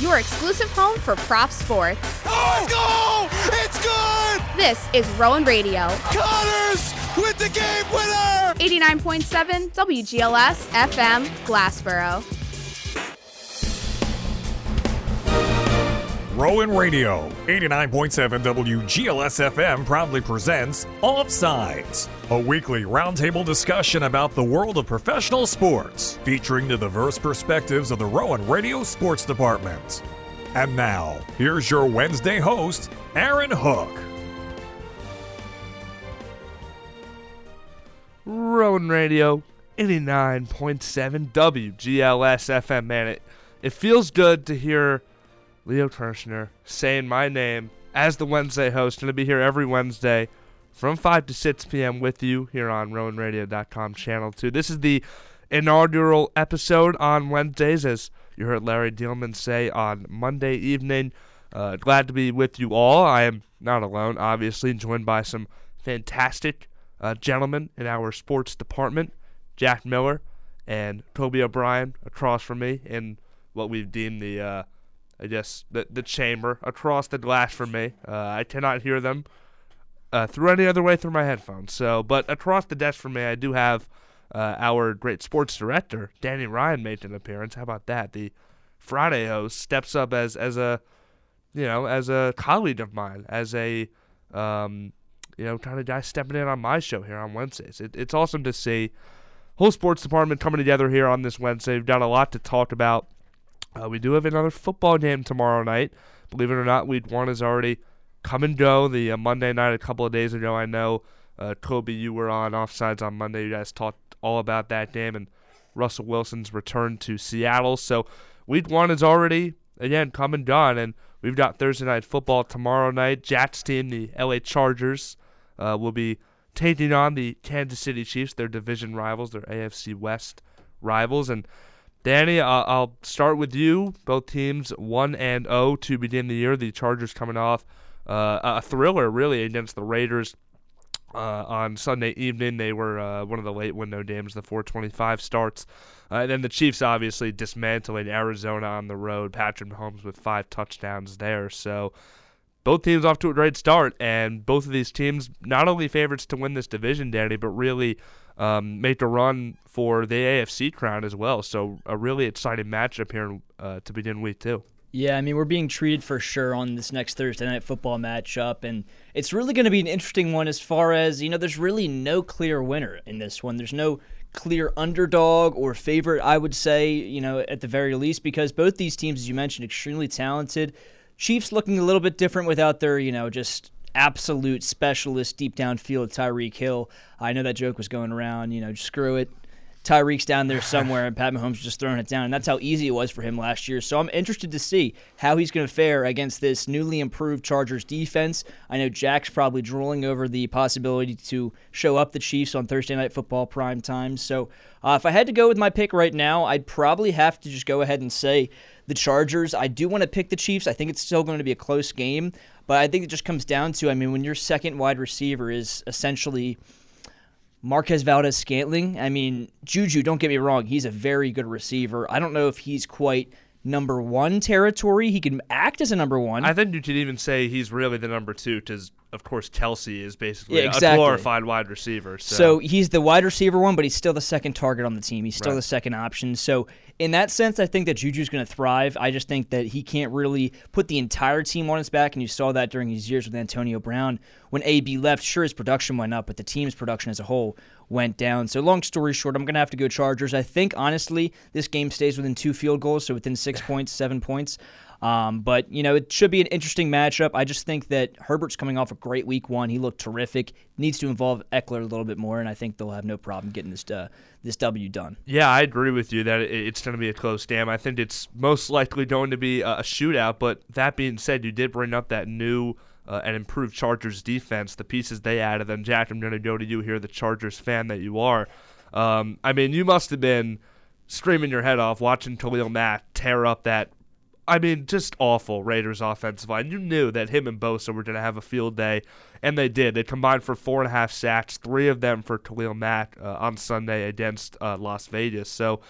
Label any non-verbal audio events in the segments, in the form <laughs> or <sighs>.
your exclusive home for Prof sports. Oh, goal! It's good! This is Rowan Radio. Connors with the game winner! 89.7 WGLS FM, Glassboro. Rowan Radio, 89.7 WGLS FM proudly presents Offsides, a weekly roundtable discussion about the world of professional sports, featuring the diverse perspectives of the Rowan Radio Sports Department. And now, here's your Wednesday host, Aaron Hook. Rowan Radio, 89.7 WGLS FM. Man, it, it feels good to hear Leo Kirshner saying my name as the Wednesday host. Going to be here every Wednesday from 5 to 6 p.m. with you here on RowanRadio.com channel 2. This is the inaugural episode on Wednesdays, as you heard Larry Dielman say on Monday evening. Uh, glad to be with you all. I am not alone, obviously, joined by some fantastic uh, gentlemen in our sports department, Jack Miller and Toby O'Brien across from me in what we've deemed the uh, I guess the the chamber across the glass from me. Uh, I cannot hear them uh, through any other way through my headphones. So, but across the desk from me, I do have uh, our great sports director, Danny Ryan, made an appearance. How about that? The Friday host steps up as as a you know as a colleague of mine, as a um, you know kind of guy stepping in on my show here on Wednesdays. It, it's awesome to see whole sports department coming together here on this Wednesday. We've got a lot to talk about. Uh, we do have another football game tomorrow night. Believe it or not, week one is already come and go. The uh, Monday night a couple of days ago, I know uh, Kobe, you were on offsides on Monday. You guys talked all about that game and Russell Wilson's return to Seattle. So week one is already again come and gone, and we've got Thursday night football tomorrow night. Jack's team, the LA Chargers, uh, will be taking on the Kansas City Chiefs, their division rivals, their AFC West rivals, and Danny, uh, I'll start with you. Both teams 1 and 0 to begin the year. The Chargers coming off uh, a thriller, really, against the Raiders uh, on Sunday evening. They were uh, one of the late window games, the 425 starts. Uh, and then the Chiefs obviously dismantling Arizona on the road. Patrick Mahomes with five touchdowns there. So both teams off to a great start. And both of these teams, not only favorites to win this division, Danny, but really um, make a run for the AFC crown as well. So a really exciting matchup here uh, to begin week two. Yeah, I mean, we're being treated for sure on this next Thursday night football matchup, and it's really going to be an interesting one as far as, you know, there's really no clear winner in this one. There's no clear underdog or favorite, I would say, you know, at the very least, because both these teams, as you mentioned, extremely talented. Chiefs looking a little bit different without their, you know, just absolute specialist deep downfield, Tyreek Hill. I know that joke was going around, you know, screw it. Tyreek's down there <laughs> somewhere, and Pat Mahomes just throwing it down. And that's how easy it was for him last year. So I'm interested to see how he's going to fare against this newly improved Chargers defense. I know Jack's probably drooling over the possibility to show up the Chiefs on Thursday Night Football prime time. So uh, if I had to go with my pick right now, I'd probably have to just go ahead and say the Chargers. I do want to pick the Chiefs. I think it's still going to be a close game. But I think it just comes down to, I mean, when your second wide receiver is essentially Marquez Valdes Scantling, I mean, Juju, don't get me wrong, he's a very good receiver. I don't know if he's quite number one territory. He can act as a number one. I think you could even say he's really the number two because, of course, Kelce is basically yeah, exactly. a glorified wide receiver. So. so. he's the wide receiver one, but he's still the second target on the team. He's still right. the second option. So in that sense, I think that Juju's going to thrive. I just think that he can't really put the entire team on his back, and you saw that during his years with Antonio Brown. When AB left, sure, his production went up, but the team's production as a whole went down. So, long story short, I'm going to have to go Chargers. I think, honestly, this game stays within two field goals, so within six <sighs> points, seven points. Um, but, you know, it should be an interesting matchup. I just think that Herbert's coming off a great week one. He looked terrific. Needs to involve Ekeler a little bit more, and I think they'll have no problem getting this uh, this W done. Yeah, I agree with you that it's going to be a close game. I think it's most likely going to be a shootout. But that being said, you did bring up that new uh, and improved Chargers defense, the pieces they added. And Jack, I'm going to go to you here, the Chargers fan that you are. Um, I mean, you must have been screaming your head off watching Khalil Mack tear up that I mean, just awful Raiders offensive line. You knew that him and Bosa were going to have a field day, and they did. They combined for four and a half sacks, three of them for Khalil Mack uh, on Sunday against uh, Las Vegas. So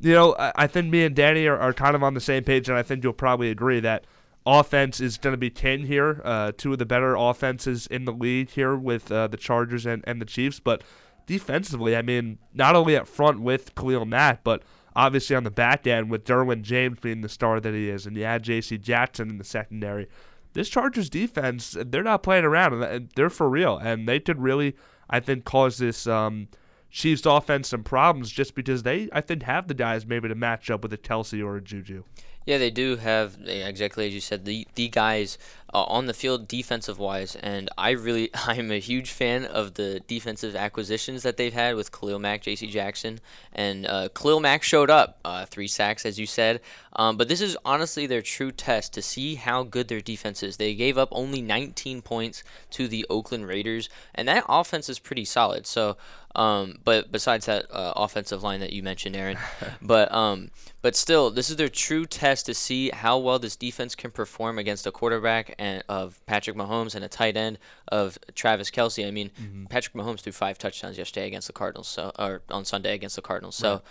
you know, I, I think me and Danny are, are kind of on the same page, and I think you'll probably agree that offense is going to be 10 here. Uh, two of the better offenses in the league here with uh, the Chargers and, and the Chiefs. But defensively, I mean, not only up front with Khalil Mack, but obviously on the back end with Derwin James being the star that he is, and you add J.C. Jackson in the secondary. This Chargers defense, they're not playing around, and they're for real. And they could really, I think, cause this. Um, Chiefs offense some problems just because they, I think, have the guys maybe to match up with a Kelce or a Juju. Yeah, they do have exactly as you said the the guys uh, on the field defensive wise, and I really <laughs> I'm a huge fan of the defensive acquisitions that they've had with Khalil Mack, J.C. Jackson, and uh, Khalil Mack showed up, uh, three sacks as you said. Um, but this is honestly their true test to see how good their defense is. They gave up only 19 points to the Oakland Raiders, and that offense is pretty solid. So um, but besides that uh, offensive line that you mentioned, Aaron, <laughs> but um, but still, this is their true test to see how well this defense can perform against a quarterback and of Patrick Mahomes and a tight end of Travis Kelce. I mean, mm-hmm. Patrick Mahomes threw five touchdowns yesterday against the Cardinals, so or on Sunday against the Cardinals. So. Right.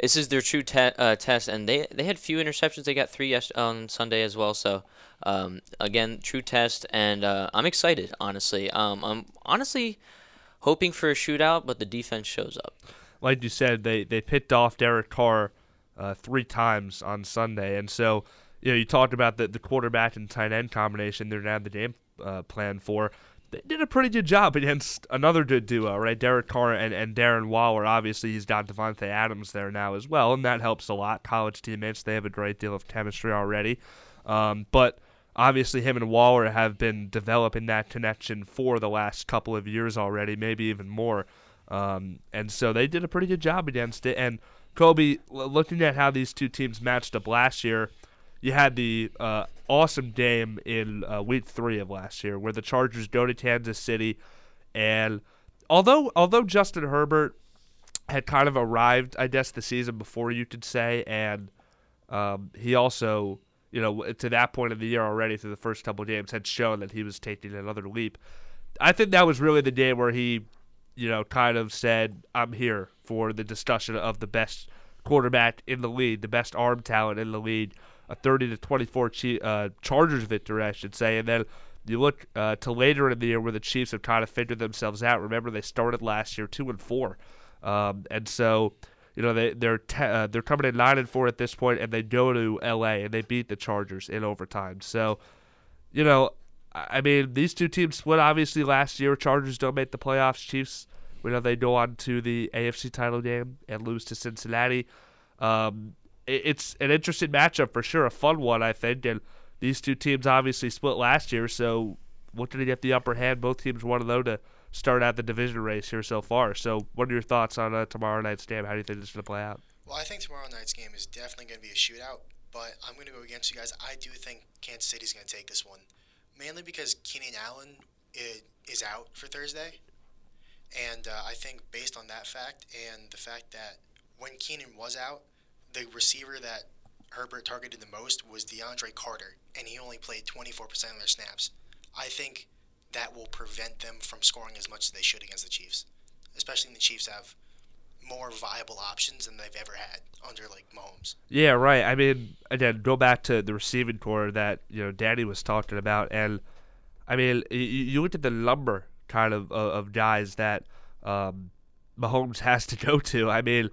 This is their true te- uh, test, and they they had few interceptions. They got three yes- on Sunday as well. So, um, again, true test, and uh, I'm excited. Honestly, um, I'm honestly hoping for a shootout, but the defense shows up. Like you said, they they picked off Derek Carr uh, three times on Sunday, and so you know you talked about the the quarterback and tight end combination. They're now the game uh, plan for. They did a pretty good job against another good duo, right? Derek Carr and, and Darren Waller. Obviously, he's got Davante Adams there now as well, and that helps a lot. College teammates, they have a great deal of chemistry already. Um, but obviously him and Waller have been developing that connection for the last couple of years already, maybe even more. Um, and so they did a pretty good job against it. And Kobe, looking at how these two teams matched up last year, you had the uh, awesome game in uh, week three of last year where the Chargers go to Kansas City, and although although Justin Herbert had kind of arrived, I guess the season before you could say, and um, he also you know, to that point of the year already through the first couple games had shown that he was taking another leap. I think that was really the day where he, you know, kind of said, "I'm here for the discussion of the best quarterback in the league, the best arm talent in the league, a 30 to 24 uh, Chargers victory, I should say." And then you look uh, to later in the year where the Chiefs have kind of figured themselves out. Remember, they started last year two and four, um, and so you know they they're te- uh, they're coming in nine and four at this point, and they go to L.A. and they beat the Chargers in overtime. So, you know, I mean these two teams split obviously last year. Chargers don't make the playoffs. Chiefs, we know they go on to the AFC title game and lose to Cincinnati. Um, it, it's an interesting matchup for sure, a fun one I think, and these two teams obviously split last year. So, looking to get the upper hand, both teams want to though to start out the division race here so far. So, what are your thoughts on uh, tomorrow night's game? How do you think this is going to play out? Well, I think tomorrow night's game is definitely going to be a shootout, but I'm going to go against you guys. I do think Kansas City's going to take this one, mainly because Keenan Allen is out for Thursday. And uh, I think based on that fact and the fact that when Keenan was out, the receiver that Herbert targeted the most was DeAndre Carter, and he only played 24% of their snaps. I think that will prevent them from scoring as much as they should against the Chiefs. Especially when the Chiefs have more viable options than they've ever had under like Mahomes. Yeah, right. I mean, again, go back to the receiving corps that you know Danny was talking about, and I mean, you, you look at the number kind of of, of guys that um, Mahomes <laughs> has to go to. I mean,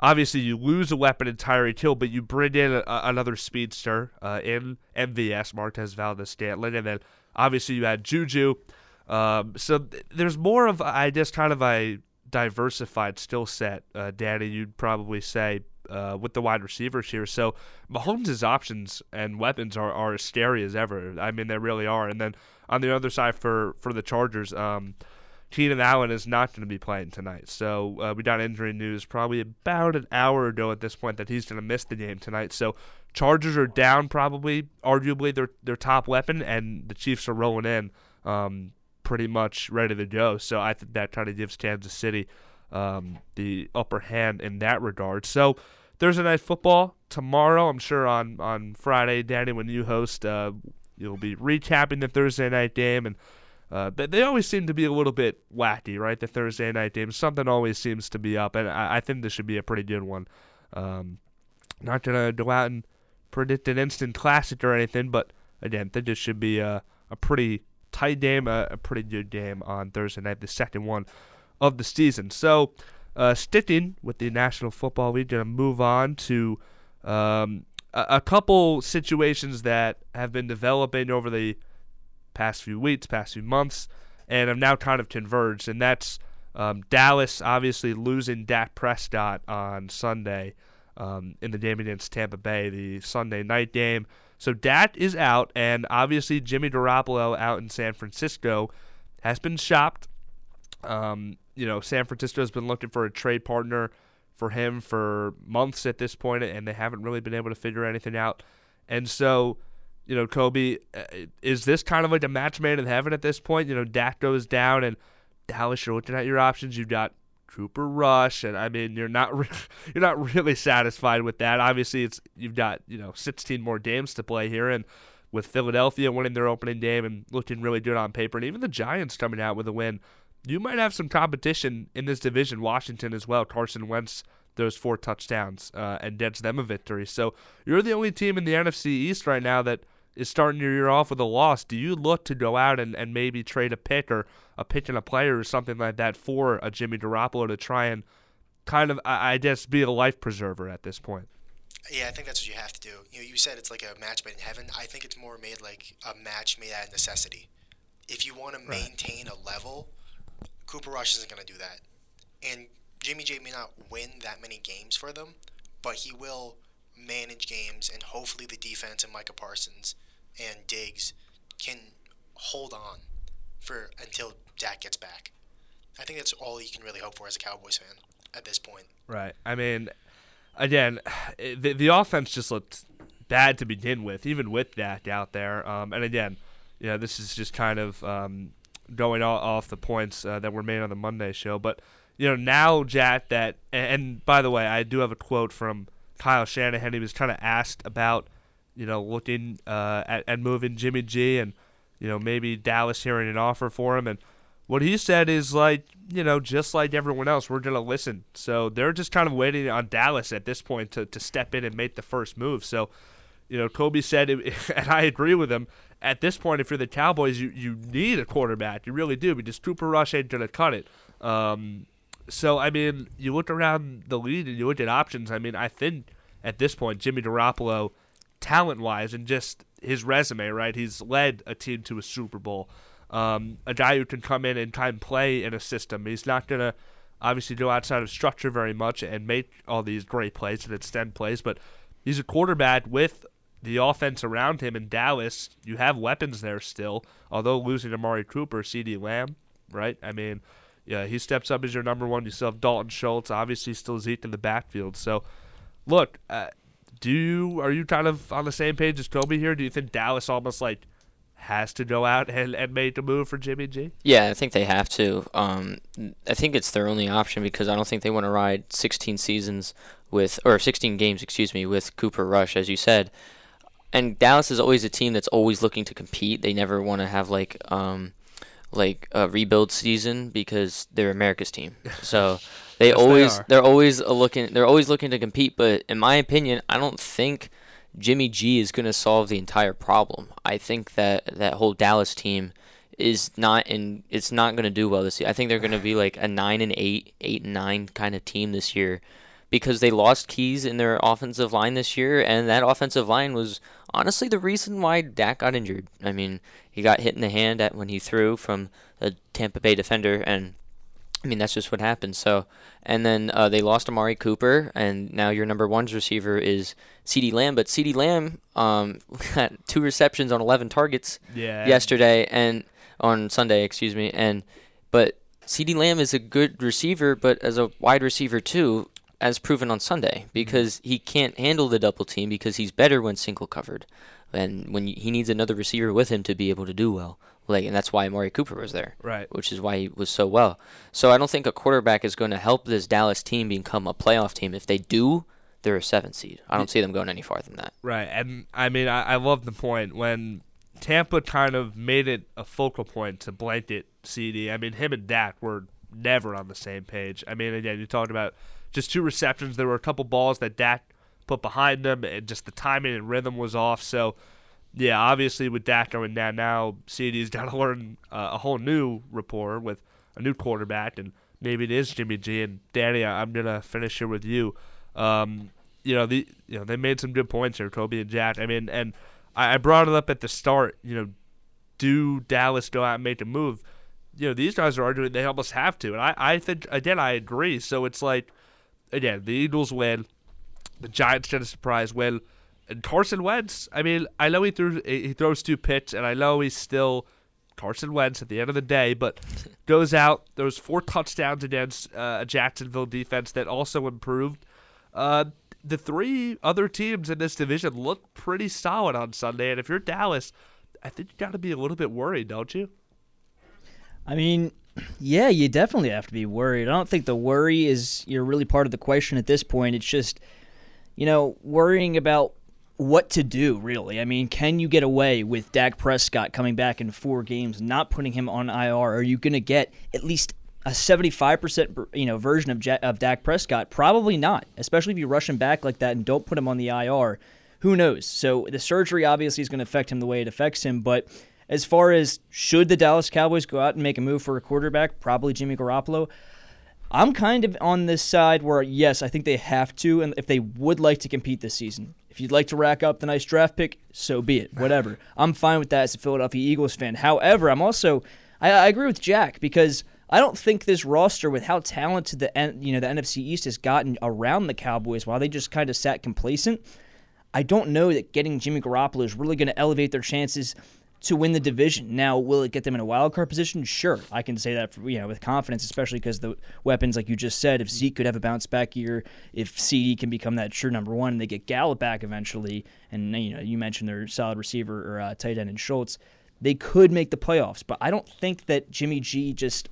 obviously you lose a weapon in Tyreek Hill, but you bring in a, another speedster uh, in MVS, Marquez Valdes-Scantling, and then Obviously, you had Juju. Um, so th- there's more of, I guess, kind of a diversified skill set, uh, Danny, you'd probably say, uh, with the wide receivers here. So Mahomes' options and weapons are, are as scary as ever. I mean, they really are. And then on the other side for, for the Chargers, um, Keenan Allen is not going to be playing tonight. So uh, we got injury news probably about an hour ago at this point that he's going to miss the game tonight. So Chargers are down probably, arguably their their top weapon, and the Chiefs are rolling in, um, pretty much ready to go. So I think that kind of gives Kansas City um, the upper hand in that regard. So Thursday night football tomorrow. I'm sure on on Friday, Danny, when you host, uh, you'll be recapping the Thursday night game and. Uh, they, always seem to be a little bit wacky, right? The Thursday night games, something always seems to be up, and I, I think this should be a pretty good one. Um, Not gonna go out and predict an instant classic or anything, but again, think this should be a, a pretty tight game, a, a pretty good game on Thursday night, the second one of the season. So, uh, sticking with the National Football League, gonna move on to um, a, a couple situations that have been developing over the past few weeks, past few months, and have now kind of converged, and that's um, Dallas obviously losing Dak Prescott on Sunday um, in the game against Tampa Bay, the Sunday night game. So Dak is out, and obviously Jimmy Garoppolo out in San Francisco has been shopped. Um, you know, San Francisco has been looking for a trade partner for him for months at this point, and they haven't really been able to figure anything out. And so, you know, Kobe, uh, is this kind of like a match made in heaven at this point? You know, Dak goes down, and Dallas, you're looking at your options. You've got Cooper Rush, and I mean, you're not re- <laughs> you're not really satisfied with that. Obviously, it's you've got you know 16 more games to play here, and with Philadelphia winning their opening game and looking really good on paper, and even the Giants coming out with a win, you might have some competition in this division. Washington as well. Carson Wentz those four touchdowns uh, and gets them a victory. So you're the only team in the NFC East right now that is starting your year off with a loss. Do you look to go out and, and maybe trade a pick or a pick and a player or something like that for a Jimmy Garoppolo to try and kind of, I, I guess, be a life preserver at this point? Yeah, I think that's what you have to do. You know, you said it's like a match made in heaven. I think it's more made like a match made out of necessity. If you want to right. maintain a level, Cooper Rush isn't going to do that. And Jimmy J may not win that many games for them, but he will manage games, and hopefully the defense and Micah Parsons and Diggs can hold on for until Dak gets back. I think that's all you can really hope for as a Cowboys fan at this point. Right. I mean, again, the the offense just looked bad to begin with, even with Dak out there. Um, and again, you know, this is just kind of um, going off the points uh, that were made on the Monday show. But you know, now Jack, that and by the way, I do have a quote from Kyle Shanahan. He was kind of asked about you know, looking uh, at, at moving Jimmy G and, you know, maybe Dallas hearing an offer for him. And what he said is like, you know, just like everyone else, we're going to listen. So they're just kind of waiting on Dallas at this point to, to step in and make the first move. So, you know, Kobe said, <laughs> and I agree with him, at this point, if you're the Cowboys, you, you need a quarterback. You really do because Cooper Rush ain't going to cut it. Um, so, I mean, you look around the league and you look at options. I mean, I think at this point, Jimmy Garoppolo – talent wise and just his resume, right? He's led a team to a Super Bowl. Um, a guy who can come in and kind of play in a system. He's not going to obviously go outside of structure very much and make all these great plays and extend plays, but he's a quarterback with the offense around him in Dallas. You have weapons there still, although losing Amari Cooper, CeeDee Lamb, right? I mean, yeah, he steps up as your number one. You still have Dalton Schultz, obviously still Zeke in the backfield. So, look, uh, do you are you kind of on the same page as Kobe here? Do you think Dallas almost like has to go out <laughs> and, and make a move for Jimmy G? Yeah, I think they have to. Um, I think it's their only option because I don't think they want to ride 16 seasons with or 16 games, excuse me, with Cooper Rush, as you said. And Dallas is always a team that's always looking to compete. They never want to have like um, like a rebuild season because they're America's team. <laughs> So they yes, always they are always looking they're always looking to compete, but in my opinion, I don't think Jimmy G is going to solve the entire problem. I think that that whole Dallas team is not in it's not going to do well this year. I think they're going to be like a 9 and 8, 8 and 9 kind of team this year because they lost keys in their offensive line this year and that offensive line was honestly the reason why Dak got injured. I mean, he got hit in the hand at when he threw from a Tampa Bay defender and I mean, that's just what happened. So, and then uh, they lost Amari Cooper, and now your number one's receiver is CeeDee Lamb. But CeeDee Lamb um, <laughs> got two receptions on 11 targets yeah. yesterday and on Sunday, excuse me. And but CeeDee Lamb is a good receiver, but as a wide receiver too, as proven on Sunday, mm-hmm. because he can't handle the double team because he's better when single covered, and when he needs another receiver with him to be able to do well. Like, and that's why Amari Cooper was there. Right. Which is why he was so well. So I don't think a quarterback is going to help this Dallas team become a playoff team. If they do, they're a seven seed. I don't see them going any farther than that. Right. And I mean, I, I love the point when Tampa kind of made it a focal point to blanket CD. I mean, him and Dak were never on the same page. I mean, again, you talked about just two receptions. There were a couple balls that Dak put behind them, and just the timing and rhythm was off. So, yeah, obviously with Dak going down now, CD's got to learn uh, a whole new rapport with a new quarterback, and maybe it is Jimmy G. And Danny, I'm gonna finish here with you. Um, you know the you know they made some good points here, Toby and Jack. I mean, and I, I brought it up at the start. You know, do Dallas go out and make a move? You know, these guys are arguing they almost have to, and I I think again I agree. So it's like again the Eagles win, the Giants get a surprise win. And Carson Wentz, I mean, I know he threw he throws two picks, and I know he's still Carson Wentz at the end of the day, but <laughs> goes out. Those four touchdowns against uh, a Jacksonville defense that also improved. Uh, the three other teams in this division look pretty solid on Sunday, and if you're Dallas, I think you got to be a little bit worried, don't you? I mean, yeah, you definitely have to be worried. I don't think the worry is you're really part of the question at this point. It's just, you know, worrying about what to do, really. I mean, can you get away with Dak Prescott coming back in four games, not putting him on IR? Are you going to get at least a 75% you know version of J- of Dak Prescott? Probably not, especially if you rush him back like that and don't put him on the IR. Who knows? So the surgery obviously is going to affect him the way it affects him, but as far as should the Dallas Cowboys go out and make a move for a quarterback, probably Jimmy Garoppolo. I'm kind of on this side where yes, I think they have to, and if they would like to compete this season, if you'd like to rack up the nice draft pick, so be it. Whatever. <laughs> I'm fine with that as a Philadelphia Eagles fan. However, I'm also I, I agree with Jack because I don't think this roster, with how talented the you know the NFC East has gotten around the Cowboys, while they just kind of sat complacent, I don't know that getting Jimmy Garoppolo is really going to elevate their chances to win the division. Now, will it get them in a wild card position? Sure, I can say that for, you know with confidence, especially because the weapons, like you just said, if Zeke could have a bounce back year, if CD can become that sure number one, and they get Gallup back eventually, and you know you mentioned their solid receiver or uh, tight end and Schultz, they could make the playoffs. But I don't think that Jimmy G just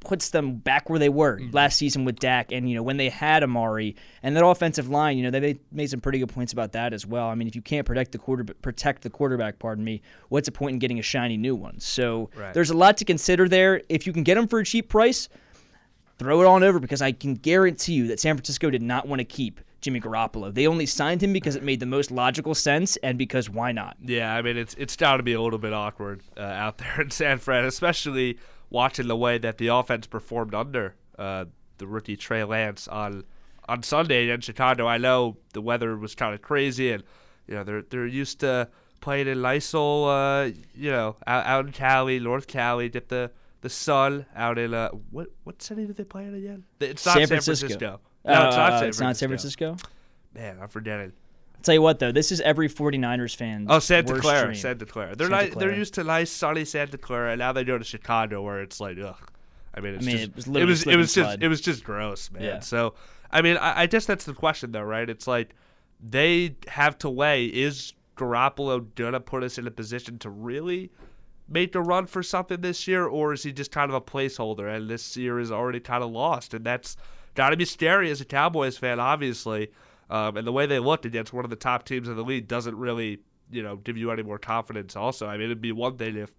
puts them back where they were mm-hmm. last season with Dak, and you know when they had Amari and that offensive line, you know they made some pretty good points about that as well. I mean, if you can't protect the quarter, protect the quarterback, pardon me, what's the point in getting a shiny new one? So right. there's a lot to consider there. If you can get them for a cheap price, throw it on over because I can guarantee you that San Francisco did not want to keep Jimmy Garoppolo. They only signed him because it made the most logical sense and because why not? Yeah, I mean it's it's got to be a little bit awkward uh, out there in San Fran, especially watching the way that the offense performed under uh, the rookie Trey Lance on on Sunday in Chicago. I know the weather was kind of crazy, and you know they're they're used to playing in Lysol, uh, you know, out, out in Cali, North Cali, get the the sun out in uh, what what city did they play in again? It's not San Francisco. San Francisco. No, uh, it's not. San it's not San Francisco. Man, I'm forgetting. I'll tell you what though, this is every 49ers fan. Oh, Santa Clara, Santa Clara. They're Santa Clara. they're used to nice sunny Santa Clara, and now they go to Chicago where it's like, ugh. I mean, it's I mean, just, it was it was, it was just it was just gross, man. Yeah. So, I mean, I, I guess that's the question though, right? It's like they have to weigh: is Garoppolo gonna put us in a position to really make a run for something this year, or is he just kind of a placeholder? And this year is already kind of lost, and that's got to be scary as a Cowboys fan, obviously. Um, and the way they looked against one of the top teams in the league doesn't really, you know, give you any more confidence. Also, I mean, it'd be one thing if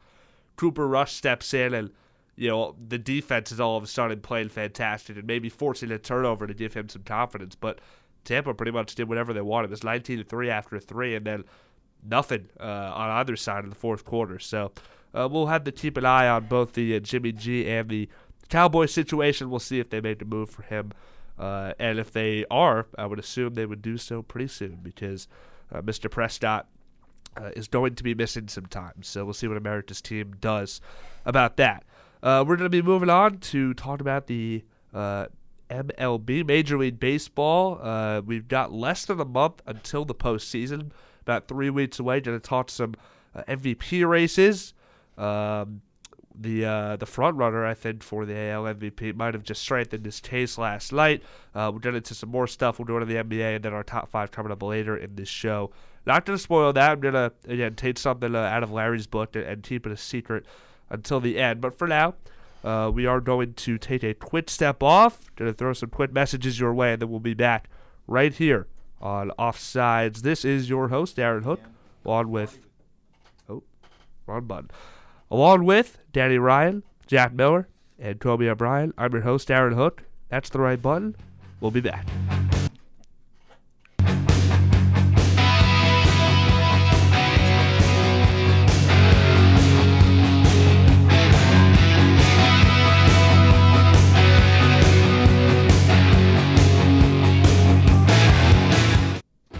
Cooper Rush steps in and you know the defense is all of a sudden playing fantastic and maybe forcing a turnover to give him some confidence. But Tampa pretty much did whatever they wanted. It was 19 to three after three, and then nothing uh, on either side of the fourth quarter. So uh, we'll have to keep an eye on both the uh, Jimmy G and the Cowboys situation. We'll see if they make a move for him uh, and if they are, I would assume they would do so pretty soon because uh, Mr. Prescott uh, is going to be missing some time. So we'll see what America's team does about that. Uh, we're going to be moving on to talk about the uh, MLB, Major League Baseball. Uh, we've got less than a month until the postseason, about three weeks away. Going to talk some MVP races. Um, the uh, the front runner, I think, for the AL MVP might have just strengthened his case last night. Uh, we'll get into some more stuff. We'll go to the NBA and then our top five coming up later in this show. Not going to spoil that. I'm going to, again, take something uh, out of Larry's book and, and, keep it a secret until the end. But for now, uh, we are going to take a quick step off. Going to throw some quick messages your way, and then we'll be back right here on Offsides. This is your host, Aaron Hook, on with. Oh, wrong button. Along with Danny Ryan, Jack Miller, and Toby O'Brien, I'm your host, Aaron Hook. That's the right button. We'll be back.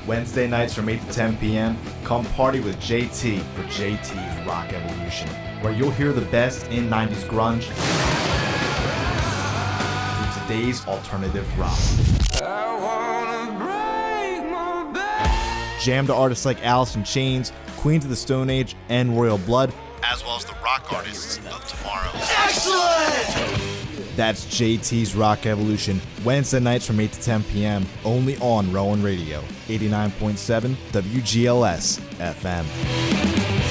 Wednesday nights from 8 to 10 p.m., come party with JT for JT's Rock Evolution where you'll hear the best in 90s grunge through today's alternative rock. Jam to artists like Alice in Chains, Queens of the Stone Age, and Royal Blood, as well as the rock artists of tomorrow. Excellent! That's JT's Rock Evolution, Wednesday nights from 8 to 10 p.m., only on Rowan Radio, 89.7 WGLS FM.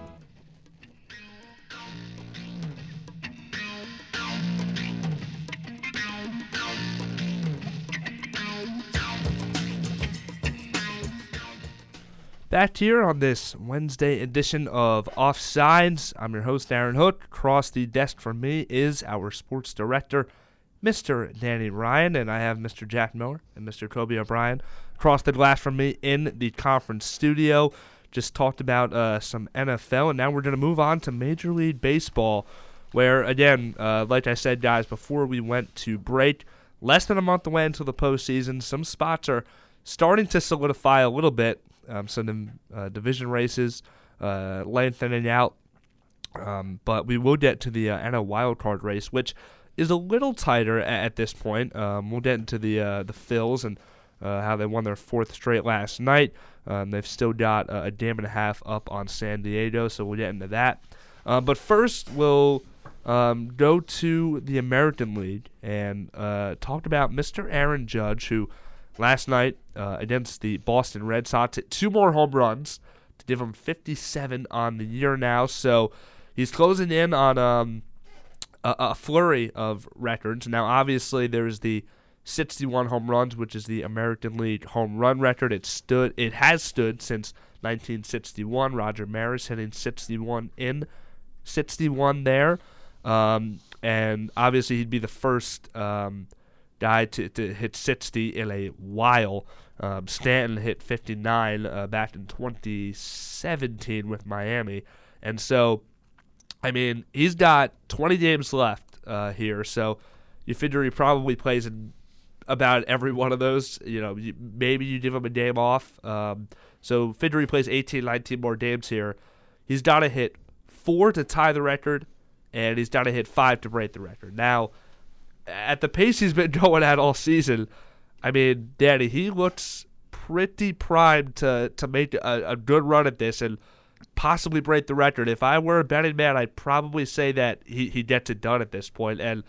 Back here on this Wednesday edition of Offsides, I'm your host, Aaron Hook. Across the desk from me is our sports director, Mr. Danny Ryan, and I have Mr. Jack Miller and Mr. Kobe O'Brien across the glass from me in the conference studio. Just talked about uh, some NFL, and now we're going to move on to Major League Baseball, where, again, uh, like I said, guys, before we went to break, less than a month away until the postseason, some spots are starting to solidify a little bit um, some uh, division races uh, lengthening out. Um, but we will get to the uh, NL wildcard race, which is a little tighter at, at this point. Um, we'll get into the uh, the Phils and uh, how they won their fourth straight last night. Um, they've still got uh, a game and a half up on San Diego, so we'll get into that. Uh, but first, we'll um, go to the American League and talk about Mr. Aaron Judge, who last night uh, against the Boston Red Sox hit two more home runs to give him 57 on the year now. So he's closing in on um, a, a, flurry of records. Now, obviously, there's the 61 home runs, which is the American League home run record. It stood, it has stood since 1961. Roger Maris hitting 61 in 61 there, um, and obviously he'd be the first. Um, guy to, to hit 60 in a while. Um, Stanton hit 59 uh, back in 2017 with Miami. And so, I mean, he's got 20 games left uh, here. So you figure he probably plays in about every one of those. You know, you, maybe you give him a game off. Um, so he plays 18, 19 more games here. He's got to hit four to tie the record, and he's got to hit five to break the record. Now, at the pace he's been <laughs> going at all season, I mean, Danny, he looks pretty primed to to make a, a good run at this and possibly break the record. If I were a betting man, I'd probably say that he, he gets it done at this point. And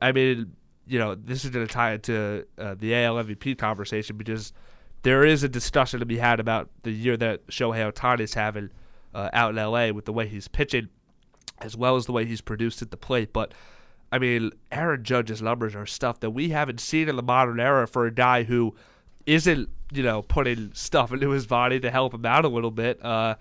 I mean, you know, this is going to tie into uh, the AL MVP conversation because there is a discussion to be had about the year that Shohei Ohtani is having uh, out in LA with the way he's pitching, as well as the way he's produced at the plate. But I mean, Aaron Judge's numbers are stuff that we haven't seen in the modern era for a guy who isn't, you know, putting stuff into his body to help him out a little bit. Uh,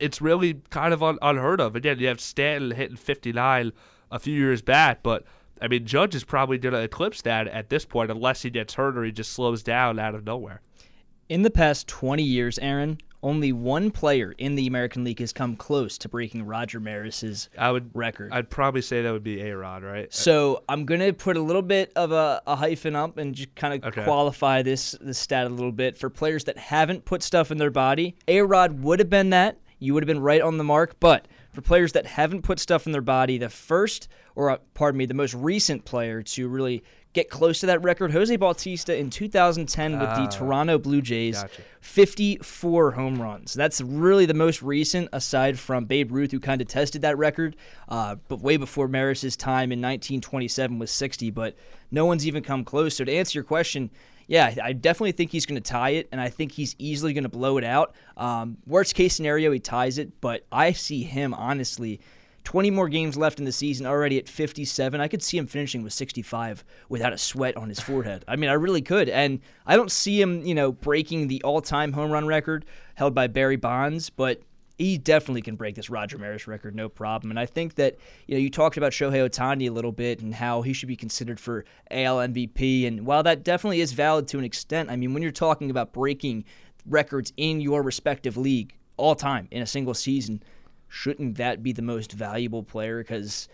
it's really kind of un- unheard of. Again, you have Stanton hitting 59 a few years back, but I mean, Judge is probably going to eclipse that at this point unless he gets hurt or he just slows down out of nowhere. In the past 20 years, Aaron, only one player in the American League has come close to breaking Roger Maris's I would record. I'd probably say that would be A Rod, right? So I'm gonna put a little bit of a, a hyphen up and just kind of okay. qualify this this stat a little bit for players that haven't put stuff in their body. A Rod would have been that. You would have been right on the mark, but for players that haven't put stuff in their body, the first, or uh, pardon me, the most recent player to really get close to that record. Jose Bautista in 2010 with the ah, Toronto Blue Jays, gotcha. 54 home runs. That's really the most recent, aside from Babe Ruth, who kind of tested that record, uh, but way before Maris's time in 1927 was 60. But no one's even come close. So to answer your question, yeah, I definitely think he's going to tie it, and I think he's easily going to blow it out. Um, worst case scenario, he ties it, but I see him honestly 20 more games left in the season, already at 57. I could see him finishing with 65 without a sweat on his forehead. I mean, I really could. And I don't see him, you know, breaking the all time home run record held by Barry Bonds, but he definitely can break this Roger Maris record, no problem. And I think that you know you talked about Shohei Ohtani a little bit and how he should be considered for AL MVP. And while that definitely is valid to an extent, I mean when you're talking about breaking records in your respective league all time in a single season, shouldn't that be the most valuable player? Because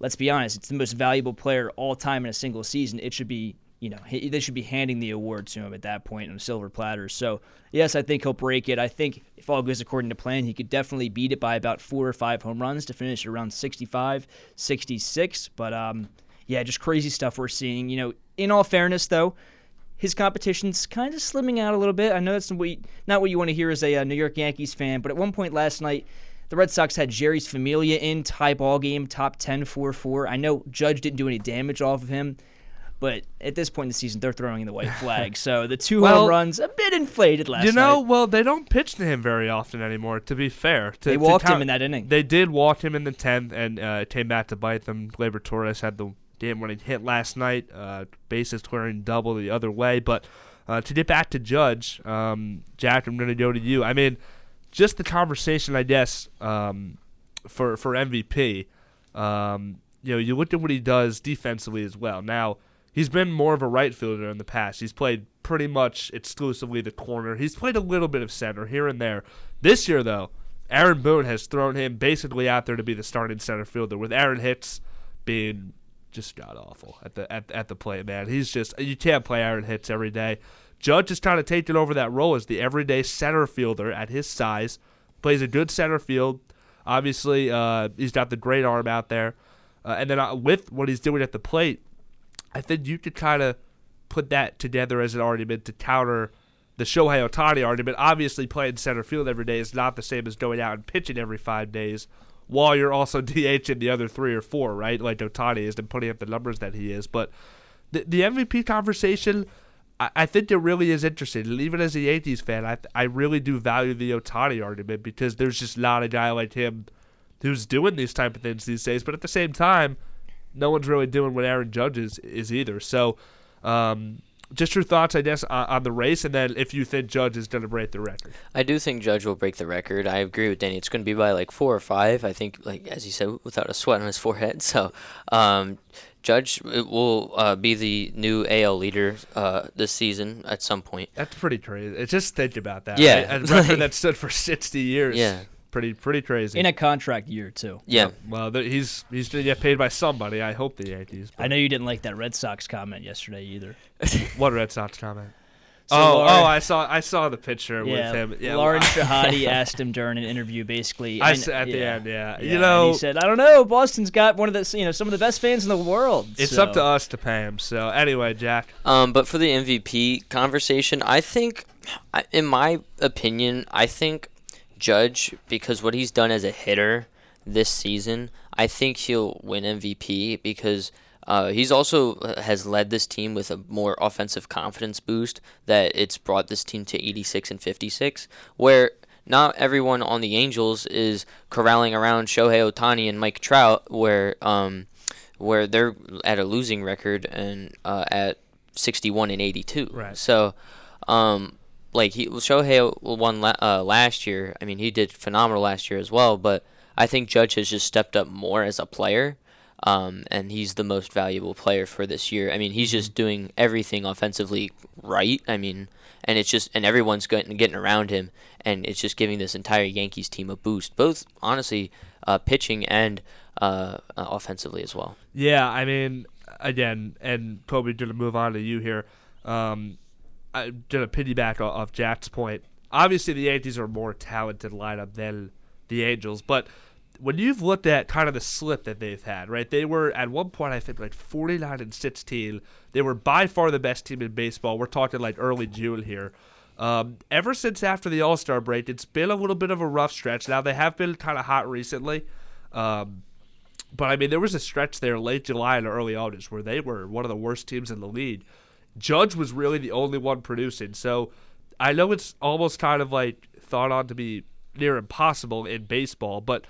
let's be honest, it's the most valuable player all time in a single season. It should be you know, they should be handing the award to him at that point on a silver platter. So, yes, I think he'll break it. I think if all goes according to plan, he could definitely beat it by about four or five home runs to finish around 65, 66. But, um, yeah, just crazy stuff we're seeing. You know, in all fairness, though, his competition's kind of slimming out a little bit. I know that's not what you want to hear as a uh, New York Yankees fan, but at one point last night, the Red Sox had Jeurys Familia in, tie ball game, top 10 4 4. I know Judge didn't do any damage off of him. But at this point in the season, they're throwing the white flag. <laughs> so the two well, home runs a bit inflated last night. You know, night. well, they don't pitch to him very often anymore. To be fair, to, they walked to him in that inning. They did walk him in the tenth, and uh, it came back to bite them. Gleyber Torres had the game-winning hit last night. Uh, bases clearing double the other way. But uh, to get back to Judge, um, Jack, I'm going to go to you. I mean, just the conversation, I guess, um, for for MVP. Um, you know, you look at what he does defensively as well. Now He's been more of a right fielder in the past. He's played pretty much exclusively the corner. He's played a little bit of center here and there. This year, though, Aaron Boone has thrown him basically out there to be the starting center fielder, with Aaron Hicks being just god awful at the at, at the plate, man. He's just you can't play Aaron Hicks every day. Judge is to take it over that role as the everyday center fielder at his size. Plays a good center field. Obviously, uh, he's got the great arm out there. Uh, and then uh, with what he's doing at the plate, I think you could kind of put that together as an argument to counter the Shohei Ohtani argument. Obviously, playing center field every day is not the same as going out and pitching every five days, while you're also <laughs> DHing the other three or four, right? Like Ohtani is and putting up the numbers that he is. But the, the MVP conversation, I, think it really is interesting. Even as a Yankees fan, I, I really do value the Ohtani argument because there's just not a guy like him who's doing these type of things these days. But at the same time, no one's really doing what Aaron Judge is, is either. So, um, just your thoughts, I guess, on, on, the race, and then if you think Judge is going to break the record. I do think Judge will break the record. I agree with Danny. It's going to be by like four or five. I think, like as you said, without a sweat on his forehead. <laughs> So, um, Judge will uh, be the new AL leader uh, this season at some point. That's pretty crazy. Just think about that. Yeah, right? a record <laughs> that stood for sixty years. Yeah, pretty pretty crazy. In a contract year too. Yeah. Well, he's he's gonna get paid by somebody. I hope the Yankees. I know you didn't like that Red Sox comment yesterday either. <laughs> what Red Sox comment? So oh, Lauren, oh! I saw I saw the picture yeah, with him. Yeah, Lauren <laughs> Shehadi asked him during an interview, basically. I said at yeah, the end, yeah. yeah. You know, he said, "I don't know. Boston's got one of the you know some of the best fans in the world." It's so. up to us to pay him. So anyway, Jack. Um, but for the MVP conversation, I think, in my opinion, I think Judge because what he's done as a hitter this season, I think he'll win MVP because uh, he's also uh, has led this team with a more offensive confidence boost that it's brought this team to 86 and 56, where not everyone on the Angels is corralling around Shohei Ohtani and Mike Trout, where um, where they're at a losing record and uh, at 61 and 82. Right. So, um, like he Shohei won la- uh, last year. I mean, he did phenomenal last year as well. But I think Judge has just stepped up more as a player, um, and he's the most valuable player for this year. I mean, he's just doing everything offensively right. I mean, and it's just and everyone's getting getting around him, and it's just giving this entire Yankees team a boost, both honestly, uh, pitching and uh, uh, offensively as well. Yeah, I mean, again, and Kobe, to move on to you here. Um, I did a piggyback off Jack's point. Obviously, the Yankees are a more talented lineup than the Angels, but when you've looked at kind of the slip that they've had, right? They were at one point, I think, like 49 and 16. They were by far the best team in baseball. We're talking like early June here. Um, ever since after the All Star break, it's been a little bit of a rough stretch. Now they have been kind of hot recently, um, but I mean there was a stretch there late July and early August where they were one of the worst teams in the league. Judge was really the only one producing. So I know it's almost kind of like thought on to be near impossible in baseball, but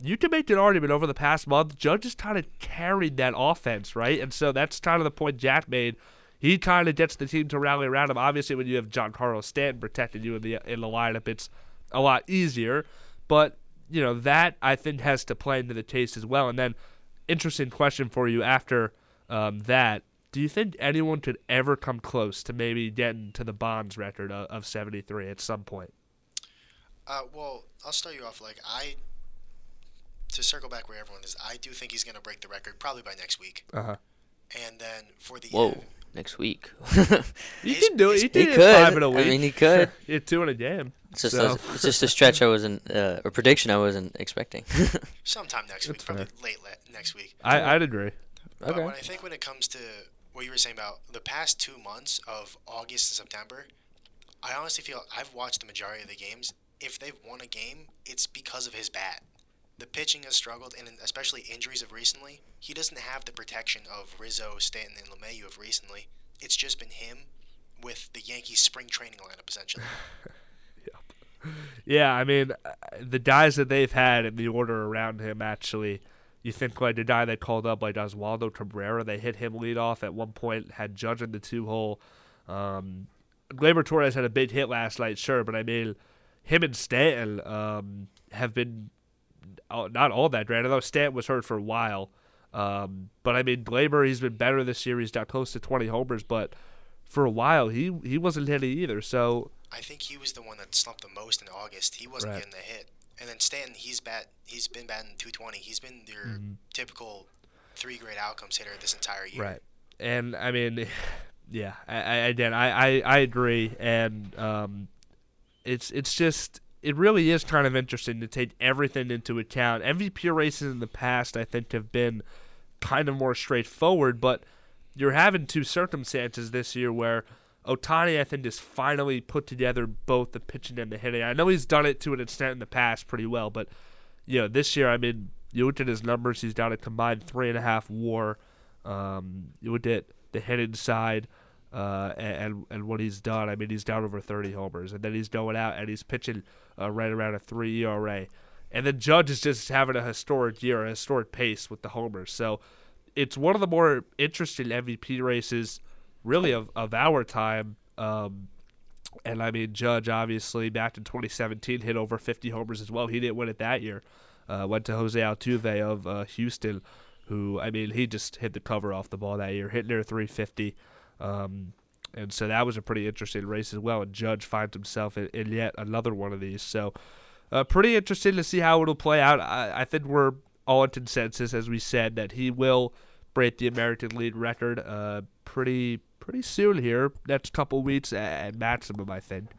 you can make an argument over the past month, Judge has kind of carried that offense, right? And so that's kind of the point Jack made. He kind of gets the team to rally around him. Obviously, when you have Giancarlo Stanton protecting you in the in the lineup, it's a lot easier. But you know that I think has to play into the taste as well. And then, interesting question for you after um, that: Do you think anyone could ever come close to maybe getting to the Bonds record of, of 73 at some point? Uh, well, I'll start you off. Like I, to circle back where everyone is, I do think he's going to break the record probably by next week. Uh huh. And then for the Whoa, next week. <laughs> You can do it. You He it could. five in a I week. mean, he could. <laughs> you had two in a game. It's just, So- a, it's just a stretch I wasn't, uh, a prediction I wasn't expecting. <laughs> sometime next week, That's probably fair. late le- next week. I, I'd agree. But Okay. when I think when it comes to what you were saying about the past two months of August to September, I honestly feel I've watched the majority of the games. If they've won a game, it's because of his bat. The pitching has struggled, and especially injuries of recently. He doesn't have the protection of Rizzo, Stanton, and LeMahieu of recently. It's just been him with the Yankees spring training lineup, essentially. <laughs> Yeah, I mean, uh, the guys that they've had in the order around him, actually, you think like the guy they called up, like Oswaldo Cabrera, they hit him lead off at one point, had Judge in the two hole. Um, Gleyber Torres had a big hit last night, sure, but I mean, him and Stanton um, have been not all that great. I know Stanton was hurt for a while, um, but I mean, Gleyber, he's been better this year. He's got close to 20 homers, but for a while, he he wasn't hitting either. So I think he was the one that slumped the most in August. He wasn't Right. getting the hit. And then Stanton, he's bat. He's been batting 220. He's been your Mm-hmm. typical three grade outcomes hitter this entire year. Right. And I mean, <laughs> yeah, I, I again, I, I, I agree, and um, it's it's just it really is kind of interesting to take everything into account. MVP races in the past, I think, have been kind of more straightforward, but you're having two circumstances this year where Ohtani, I think, has finally put together both the pitching and the hitting. I know he's done it to an extent in the past pretty well, but you know, this year, I mean, you look at his numbers, he's got a combined three and a half WAR. Um, you look at the hitting side, uh, and and what he's done. I mean, he's down over 30 homers, and then he's going out and he's pitching uh, right around a three ERA. And then Judge is just having a historic year, a historic pace with the homers. So it's one of the more interesting MVP races, really of of our time. Um, and I mean, Judge obviously back in 2017 hit over 50 homers as well. He didn't win it that year. Uh, went to Jose Altuve of uh, Houston, who I mean he just hit the cover off the ball that year, hit near 350. Um, and so that was a pretty interesting race as well. And Judge finds himself in, in yet another one of these. So uh, pretty interesting to see how it'll play out. I, I think we're all in consensus, as we said, that he will break the American League record uh, pretty pretty soon here, next couple weeks at, maximum, I think.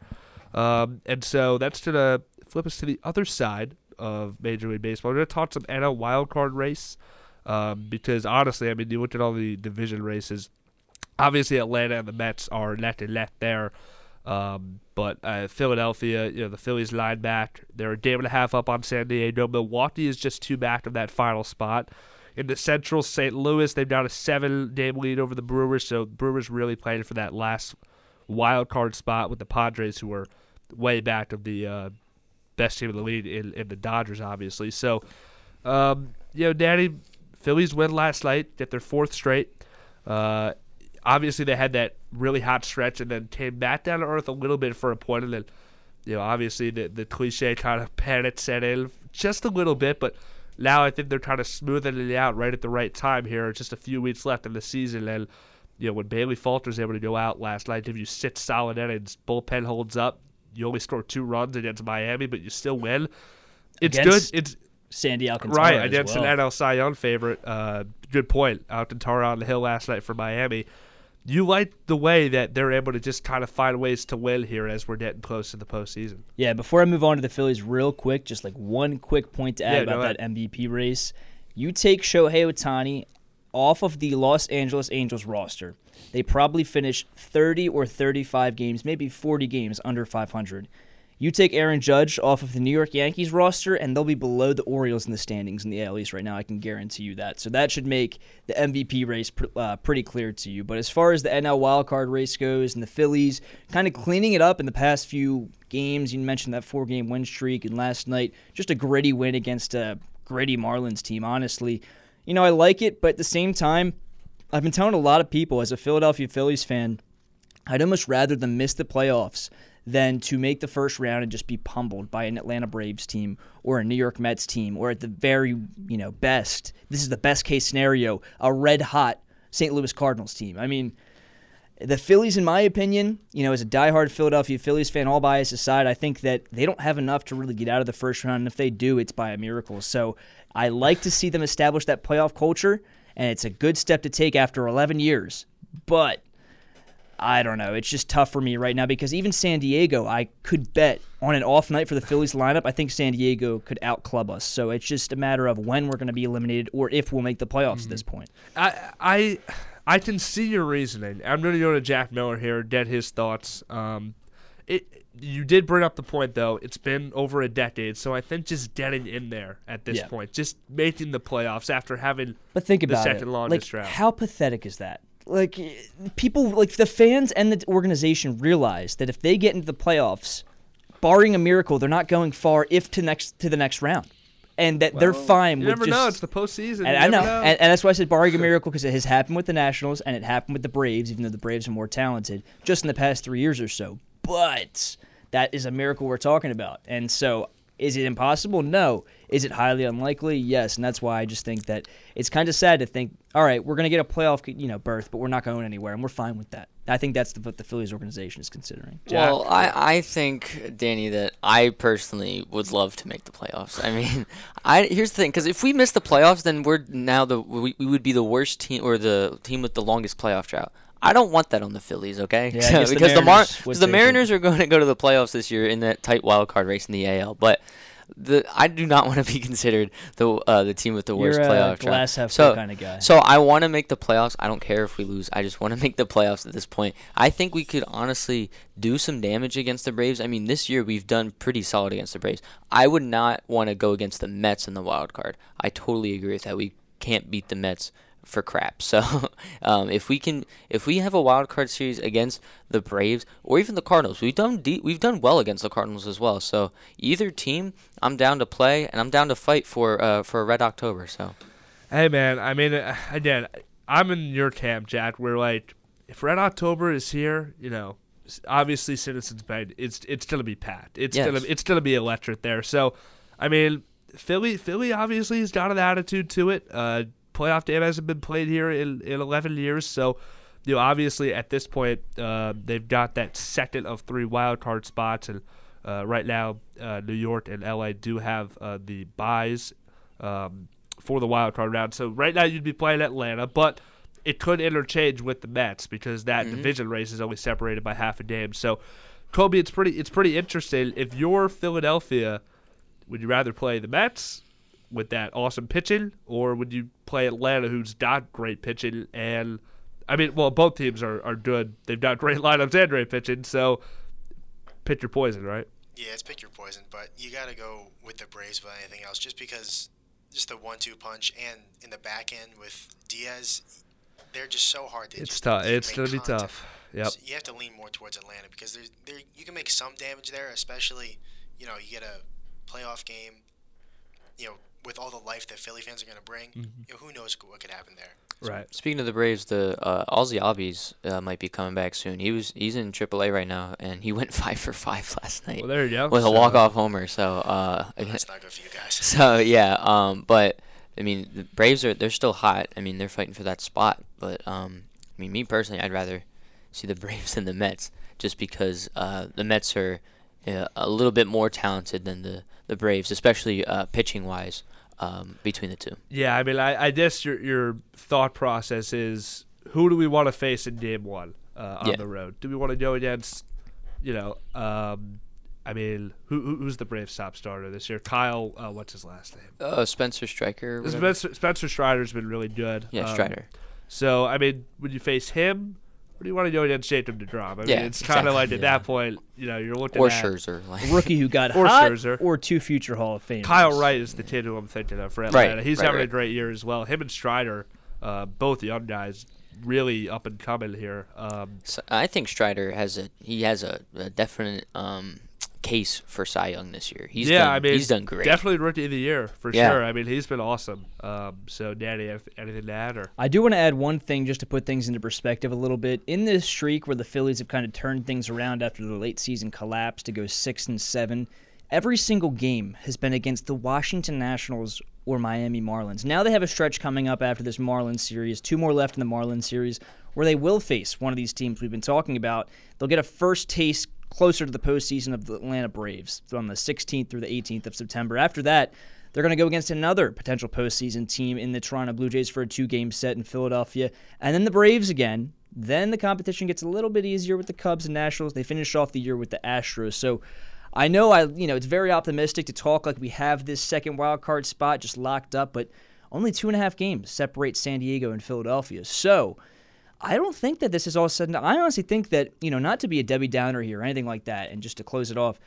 Um, and so that's gonna flip us to the other side of Major League Baseball. We're gonna talk some NL wildcard race um, because honestly, I mean, you look at all the division races. Obviously, Atlanta and the Mets are neck and neck there. Um, but uh, Philadelphia, you know, the Phillies line back. They're a game and a half up on San Diego. Milwaukee is just two back of that final spot. In the Central, St. Louis, they've got a seven game lead over the Brewers. So Brewers really playing for that last wild card spot with the Padres, who are way back of the uh, best team in the league in, in the Dodgers, obviously. So, um, you know, Danny, Phillies win last night, get their fourth straight. Uh, obviously, they had that really hot stretch and then came back down to earth a little bit for a point, and then, you know, obviously the the cliche kind of panic set in just a little bit, but now I think they're kind of smoothing it out right at the right time here. Just a few weeks left in the season, and you know when Bailey Falter's able to go out last night, give you six solid innings, bullpen holds up. You only score two runs against Miami, but you still win. It's Against good. It's Sandy Alcantara. right against well. an NL Cy Young favorite. Uh, good point. Alcantara on the hill last night for Miami. You like the way that they're able to just kind of find ways to win here as we're getting close to the postseason. Yeah, before I move on to the Phillies, real quick, just like one quick point to add Yeah, about that MVP race. You take Shohei Ohtani off of the Los Angeles Angels roster. They probably finish 30 or 35 games, maybe 40 games under 500. You take Aaron Judge off of the New York Yankees roster, and they'll be below the Orioles in the standings in the AL East right now. I can guarantee you that. So that should make the MVP race pr- uh, pretty clear to you. But as far as the NL wildcard race goes, and the Phillies kind of cleaning it up in the past few games, you mentioned that four-game win streak, and last night just a gritty win against a gritty Marlins team. Honestly, you know I like it, but at the same time, I've been telling a lot of people as a Philadelphia Phillies fan, I'd almost rather them miss the playoffs than to make the first round and just be pummeled by an Atlanta Braves team or a New York Mets team or at the very, you know, best, this is the best case scenario, a red hot St. Louis Cardinals team. I mean, the Phillies, in my opinion, you know, as a diehard Philadelphia Phillies fan, all bias aside, I think that they don't have enough to really get out of the first round. And if they do, it's by a miracle. So I like to see them establish that playoff culture, and it's a good step to take after 11 years. But I don't know. It's just tough for me right now because even San Diego, I could bet on an off night for the Phillies lineup. I think San Diego could outclub us. So it's just a matter of when we're going to be eliminated or if we'll make the playoffs mm-hmm. at this point. I I I can see your reasoning. I'm going to go to Jack Miller here, get his thoughts. Um, it you did bring up the point though. It's been over a decade, so I think just getting in there at this yeah. point, just making the playoffs after having but think about the second it. longest like, How pathetic is that? Like people like the fans and the organization realize that if they get into the playoffs, barring a miracle, they're not going far if to next to the next round. And that well, they're fine you with never just, know. It's the postseason. And I know, know. And, and, that's why I said barring a <laughs> miracle because it has happened with the Nationals and it happened with the Braves, even though the Braves are more talented, just in the past three years or so. But that is a miracle we're talking about. And so is it impossible? No. Is it highly unlikely? Yes. And that's why I just think that it's kind of sad to think, all right, we're going to get a playoff, you know, berth, but we're not going anywhere, and we're fine with that. I think that's the, what the Phillies organization is considering. Well, I, I think Danny that I personally would love to make the playoffs. I mean, <laughs> I here's the thing because if we miss the playoffs, then we're now the we, we would be the worst team or the team with the longest playoff drought. I don't want that on the Phillies, okay? Yeah, <laughs> because the Mariners, the, Mar- the Mariners are going to go to the playoffs this year in that tight wild card race in the AL, but the I do not <laughs> want to be considered the uh, the team with the worst You're playoff a glass half so, kind of guy. So I want to make the playoffs. I don't care if we lose. I just want to <laughs> make the playoffs at this point. I think we could honestly do some damage against the Braves. I mean, this year we've done pretty solid against the Braves. I would not want to go against the Mets in the wild card. I totally agree with that. We can't beat the Mets for crap. <laughs> So um, if we can, if we have a wild card series against the Braves or even the Cardinals, we've done de- we've done well against the Cardinals as well. So either team, I'm down to play and I'm down to fight for uh, for a Red October. So. Hey man, I mean, uh, again, I'm in your camp, Jack. We're like, if Red October is here, you know, obviously Citizens Bank, it's it's gonna be packed. It's yes. gonna it's gonna be electric there. So, I mean, Philly Philly obviously has got an attitude to it. Uh, playoff game hasn't been played here in, in 11 years, so you know obviously at this point uh, they've got that second of three wild card spots, and uh, right now uh, New York and LA do have uh, the buys um, for the wild card round. So right now you'd be playing Atlanta, but it could interchange with the Mets because that mm-hmm. division race is only separated by half a game. So Kobe, it's pretty it's pretty interesting. If you're Philadelphia, would you rather play the Mets with that awesome pitching, or would you play Atlanta, who's not great pitching? And I mean, well, both teams are, are good. They've got great lineups and great pitching, so pick your poison, right? Yeah, it's pick your poison, but you got to go with the Braves But anything else, just because just the one-two punch and in the back end with Diaz, they're just so hard to. It's tough. It's gonna be tough. Yep. So you have to lean more towards Atlanta because there, there, you can make some damage there, especially you know you get a playoff game, you know with all the life that Philly fans are going to bring, mm-hmm. you know, who knows what could happen there. Right. Speaking of the Braves, the uh, Ozzy Albies uh, might be coming back soon. He was he's in AAA right now, and he <laughs> went five for five last night. Well, there you go. With so. a walk off homer. So uh, well, that's not good for you guys. <laughs> So yeah, um, but I mean, the Braves are they're still hot. I mean, they're fighting for that spot. But um, I mean, me personally, I'd rather see the <laughs> Braves than the Mets, just because uh, the Mets are uh, a little bit more talented than the the Braves, especially uh, pitching wise um, between the two. Yeah, I mean, I, I guess your your thought process is who do we want to face in game one uh, on yeah. the road? Do we want to go against, you know, um, I mean, who, who's the Braves top starter this year? Kyle, uh, what's his last name? Uh, Spencer Strider. Spencer, Spencer Strider's been really good. Yeah, um, Strider. So, I mean, would you face him? What do you want to go against Jacob DeGrom? I yeah, mean, it's kind of like at yeah. that point, you know, you're looking or at Scherzer, like. rookie who got <laughs> or hot, Scherzer. or two future Hall of Famers. Kyle Wright is the kid who I'm thinking of for Atlanta. Right, He's right, having right. a great year as well. Him and Strider, uh, both young guys, really up and coming here. Um, so I think Strider has a he has a, a definite um, case for Cy Young this year. He's yeah, done, I mean, he's done great. Definitely rookie of the year for Yeah. sure. I mean, he's been awesome. Um, so, Danny, anything to add? Or I do want to add one thing just to put things into perspective a little bit. In this streak where the Phillies have kind of turned things around after the late season collapse to go six and seven, every single game has been against the Washington Nationals or Miami Marlins. Now they have a stretch coming up after this Marlins series, two more left in the Marlins series, where they will face one of these teams we've been talking about. They'll get a first taste closer to the postseason of the Atlanta Braves on the 16th through the 18th of September. After that, they're going to go against another potential postseason team in the Toronto Blue Jays for a two game set in Philadelphia. And then the Braves again. Then the competition gets a little bit easier with the Cubs and Nationals. They finish off the year with the Astros. So I know I you know it's very optimistic to talk like we have this second wild card spot just locked up, but only two and a half games separate San Diego and Philadelphia. So I don't think that this is all sudden. I honestly think that you know not to be a Debbie Downer here or anything like that, and just to close it off,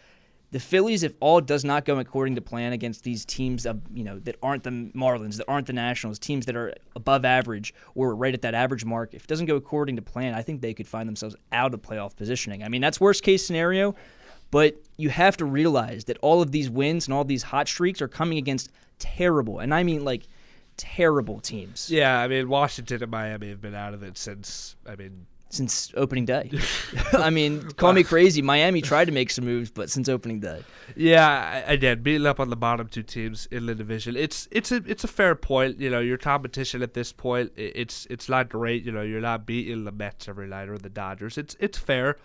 the Phillies, if all does not go according to plan against these teams of you know that aren't the Marlins, that aren't the Nationals, teams that are above average or right at that average mark, if it doesn't go according to plan, I think they could find themselves out of playoff positioning. I mean that's worst case scenario, but you have to realize that all of these wins and all these hot streaks are coming against terrible, and I mean like terrible teams. Yeah, I mean Washington and Miami have been out of it since. I mean, since opening day. <laughs> <laughs> I mean, call me crazy. Miami tried to make some moves, but since opening day. Yeah, I again, beating up on the bottom two teams in the division, it's it's a it's a fair point. You know, your competition at this point, it's it's not great. You know, you're not beating the Mets every night or the Dodgers. It's it's fair,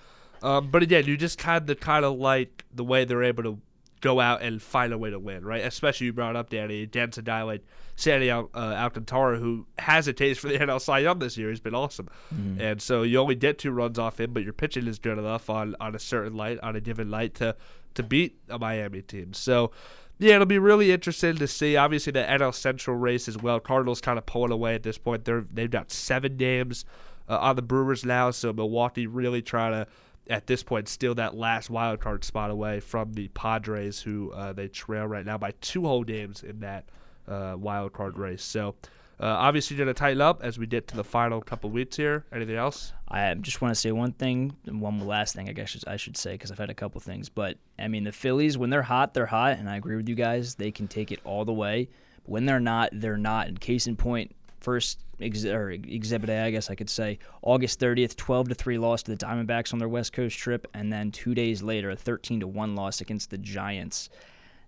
um, but again, you just kind of kind of like the way they're able to go out and find a way to win, right? Especially you brought up Danny against a guy like Sandy Al- uh, Alcantara, who has a taste for the <laughs> NL Cy Young this year. He's been awesome, mm-hmm. and so you only get two runs off him, but your pitching is good enough on on a certain light, on a given light to to beat a Miami team. So. Yeah, it'll be really interesting to see. Obviously, the NL Central race as well. Cardinals kind of pulling away at this point. They're they've got seven games uh, on the Brewers now, so Milwaukee really trying to at this point steal that last wild card spot away from the Padres, who uh, they trail right now by two whole games in that uh, wild card race. So. Uh, obviously, going to tighten up as we get to the final couple weeks here. Anything else? I just want to say one thing, and one last thing, I guess I should say, because I've had a couple things. But I mean, the Phillies, when they're hot, they're hot, and I agree with you guys. They can take it all the way. But when they're not, they're not. And case in point, first ex- or exhibit A, I guess I could say, August 30th, 12 to 3 loss to the Diamondbacks on their West Coast trip, and then two days later, a 13 to 1 loss against the Giants.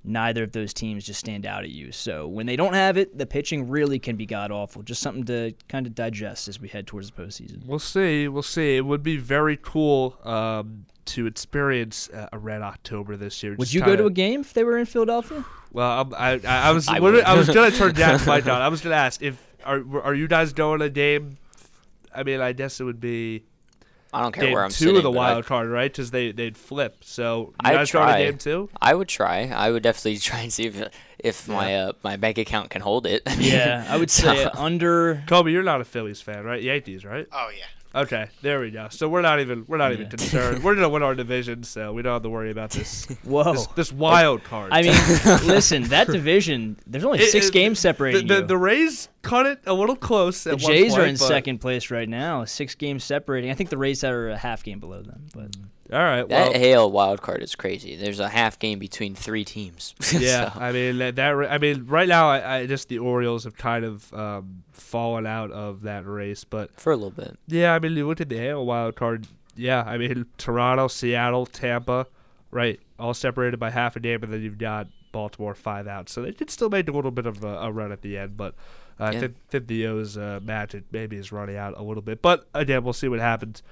Neither of those teams just stand out at you. So when they don't have it, the pitching really can be god awful. Just something to kind of digest as we head towards the postseason. We'll see. We'll see. It would be very cool um, to experience uh, a red October this year. Would you go to a game if they were in Philadelphia? Well, I, I, I was I, I was gonna turn down my down. I was gonna ask if are are you guys going to a game? I mean, I guess it would be. I don't care game where I'm two sitting. of the wild I'd- card, right? Because they they'd flip. So you I'd guys going to try. game two? I would try. I would definitely <laughs> try and see if if my uh, my bank account can hold it. <laughs> Yeah, I would say under. Kobe, you're not a Phillies fan, right? Yankees, right? Oh yeah. Okay, there we go. So we're not even we're not even concerned. we're gonna win our division, so we don't have to worry about this. Whoa. This, this wild card. I mean, <laughs> listen, that division, there's only It- six it- games separating the, you. the Rays cut it a little close. The Jays are in second place right now, six games separating. I think the Rays are a half game below them. But mm. All right, well, that Hale wild card is crazy. There's a half game between three teams. <laughs> yeah. So, I mean that, that. I mean right now, I, I just the Orioles have kind of um, fallen out of that race, but for a little bit. yeah, I mean you look at the AL wild card. Yeah, I mean Toronto, Seattle, Tampa, right, all separated by half a game, and then you've got Baltimore five out, so they did still make a little bit of a, a run at the end, but. uh, I Yeah. think, think the O's uh, match it maybe is running out a little bit, but again, we'll see what happens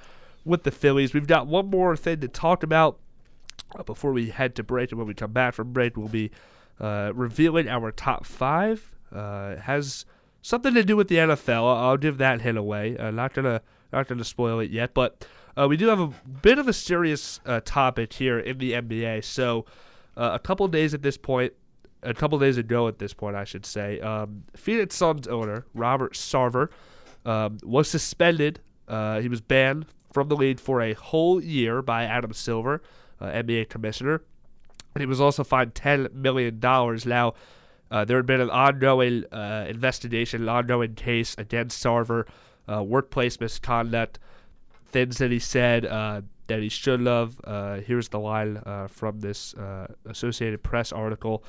with the Phillies. We've got one more thing to talk about uh, before we head to break, and when we come back from break, we'll be uh, revealing our top five. Uh, has something to do with the NFL. I'll, give that hint away. Uh, not gonna not gonna spoil it yet, but uh, we do have a bit of a serious uh, topic here in the NBA. So uh, a couple days at this point. A couple days ago, at this point, I should say, um, Phoenix Suns owner Robert Sarver um, was suspended. He was banned from the league for a whole year by Adam Silver, uh, NBA commissioner. And he was also fined $10 million. Now, uh, there had been an ongoing uh, investigation, an ongoing case against Sarver, uh, workplace misconduct, things that he said uh, that he should have. Uh, here's the line from this Associated Press article.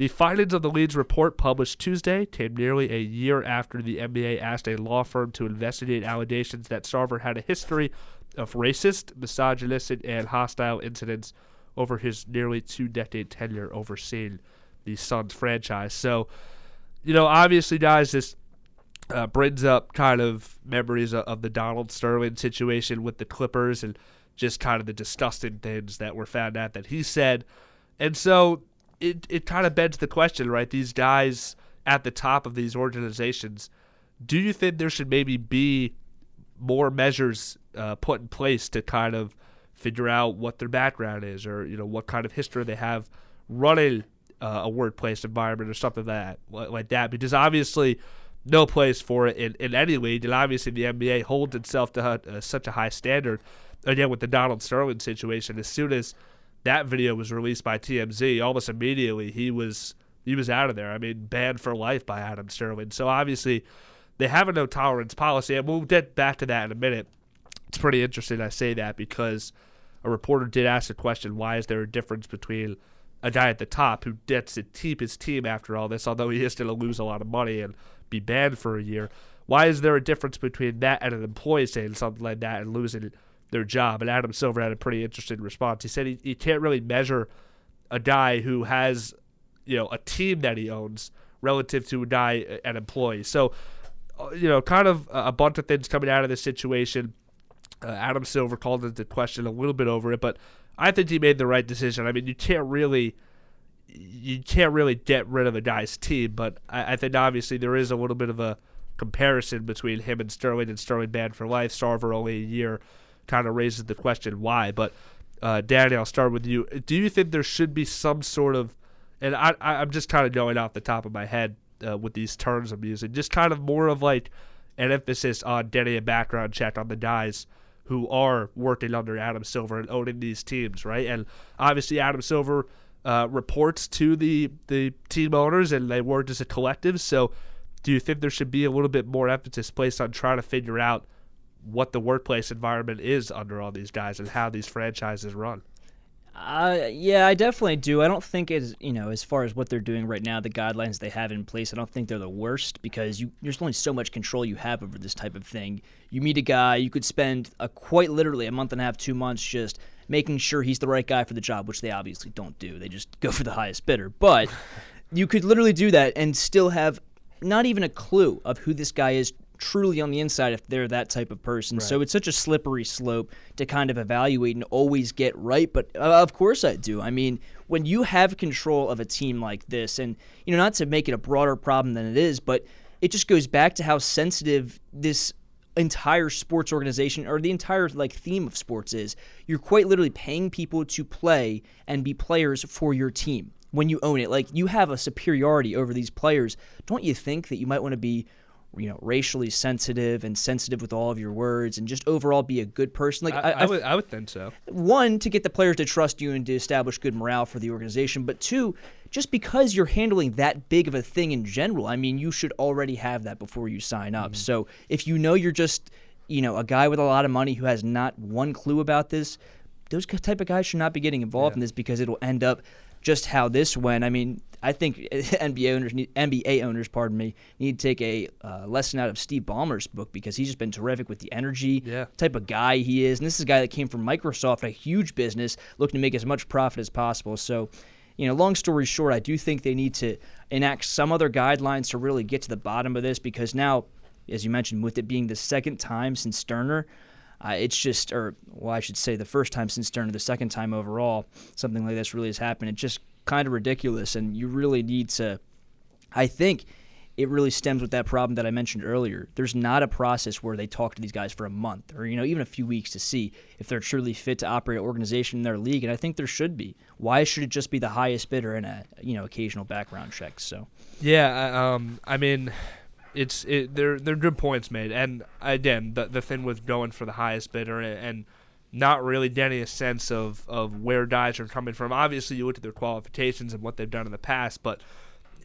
The findings of the Leeds report published Tuesday came nearly a year after the NBA asked a law firm to investigate allegations that Sarver had a history of racist, misogynistic, and hostile incidents over his nearly two decade tenure overseeing the Suns franchise. So, you know, obviously, guys, this uh, brings up kind of memories of, of, the Donald Sterling situation with the Clippers and just kind of the disgusting things that were found out that he said. And so it, it kind of begs the question, right? These guys at the top of these organizations, do you think there should maybe be more measures uh, put in place to kind of figure out what their background is or, you know, what kind of history they have running uh, a workplace environment or something like that, like that? Because obviously – no place for it in, in any league. And obviously, the NBA holds itself to uh, such a high standard. Again, with the Donald Sterling situation, as soon as that video was released by TMZ, almost immediately he was he was out of there. I mean, banned for life by Adam Sterling. So obviously, they have a no tolerance policy, and we'll get back to that in a minute. It's pretty interesting I say that because a reporter did ask the question, why is there a difference between a guy at the top who gets to keep his team after all this, although he is going to lose a lot of money and be banned for a year. Why is there a difference between that and an employee saying something like that and losing their job? And Adam Silver had a pretty interesting response. He said he, he can't really measure a guy who has, you know, a team that he owns relative to a guy, an employee. So, uh, you know, kind of a bunch of things coming out of this situation. Uh, Adam Silver called into question a little bit over it, but I think he made the right decision. I mean, you can't really – you can't really get rid of a guy's team, but I, I, think obviously there is a little bit of a comparison between him and Sterling and Sterling banned for life. Sarver only a year kind of raises the question why. But uh, Danny, I'll start with you. Do you think there should be some sort of, and I, I'm just kind of going off the top of my head uh, with these terms I'm using, just kind of more of like an emphasis on getting a background check on the guys who are working under Adam Silver and owning these teams, right? And obviously Adam Silver uh, reports to the the team owners, and they work as a collective. So, do you think there should be a little bit more emphasis placed on trying to figure out what the workplace environment is under all these guys and how these franchises run? Uh, yeah, I definitely do. I don't think as you know, as far as what they're doing right now, the guidelines they have in place, I don't think they're the worst because you there's only so much control you have over this type of thing. You meet a guy, you could spend a quite literally a month and a half, two months just making sure he's the right guy for the job, which they obviously don't do. They just go for the highest bidder. But <laughs> you could literally do that and still have not even a clue of who this guy is truly on the inside if they're that type of person. Right. So it's such a slippery slope to kind of evaluate and always get right. But uh, of course I do. I mean, when you have control of a team like this, and you know, not to make it a broader problem than it is, but it just goes back to how sensitive this entire sports organization or the entire like theme of sports is you're quite literally paying people to play and be players for your team when you own it like you have a superiority over these players don't you think that you might want to be you know racially sensitive and sensitive with all of your words and just overall be a good person like I, I, I, would, I would think so one to get the players to trust you and to establish good morale for the organization but two just because you're handling that big of a thing in general i mean you should already have that before you sign up mm-hmm. so if you know you're just you know a guy with a lot of money who has not one clue about this those type of guys should not be getting involved yeah. in this because it'll end up just how this went. I mean, I think <laughs> NBA owners, need, NBA owners, pardon me, need to take a uh, lesson out of Steve Ballmer's book because he's just been terrific with the energy, yeah. type of guy he is, and this is a guy that came from Microsoft, a huge business, looking to make as much profit as possible. So, you know, long story short, I do think they need to enact some other guidelines to really get to the bottom of this because now, as you mentioned, with it being the second time since Sterner. Uh, it's just, or well, I should say, the first time since Sterner, the second time overall, something like this really has happened. It just kind of ridiculous, and you really need to. I think it really stems with that problem that I mentioned earlier. There's not a process where they talk to these guys for a month or you know even a few weeks to see if they're truly fit to operate an organization in their league, and I think there should be. Why should it just be the highest bidder and a you know occasional background checks? So yeah, um, I mean. It's it, they're they're good points made, and again, the the thing with going for the highest bidder and, and not really getting a sense of, of where guys are coming from. Obviously, you look at their qualifications and what they've done in the past, but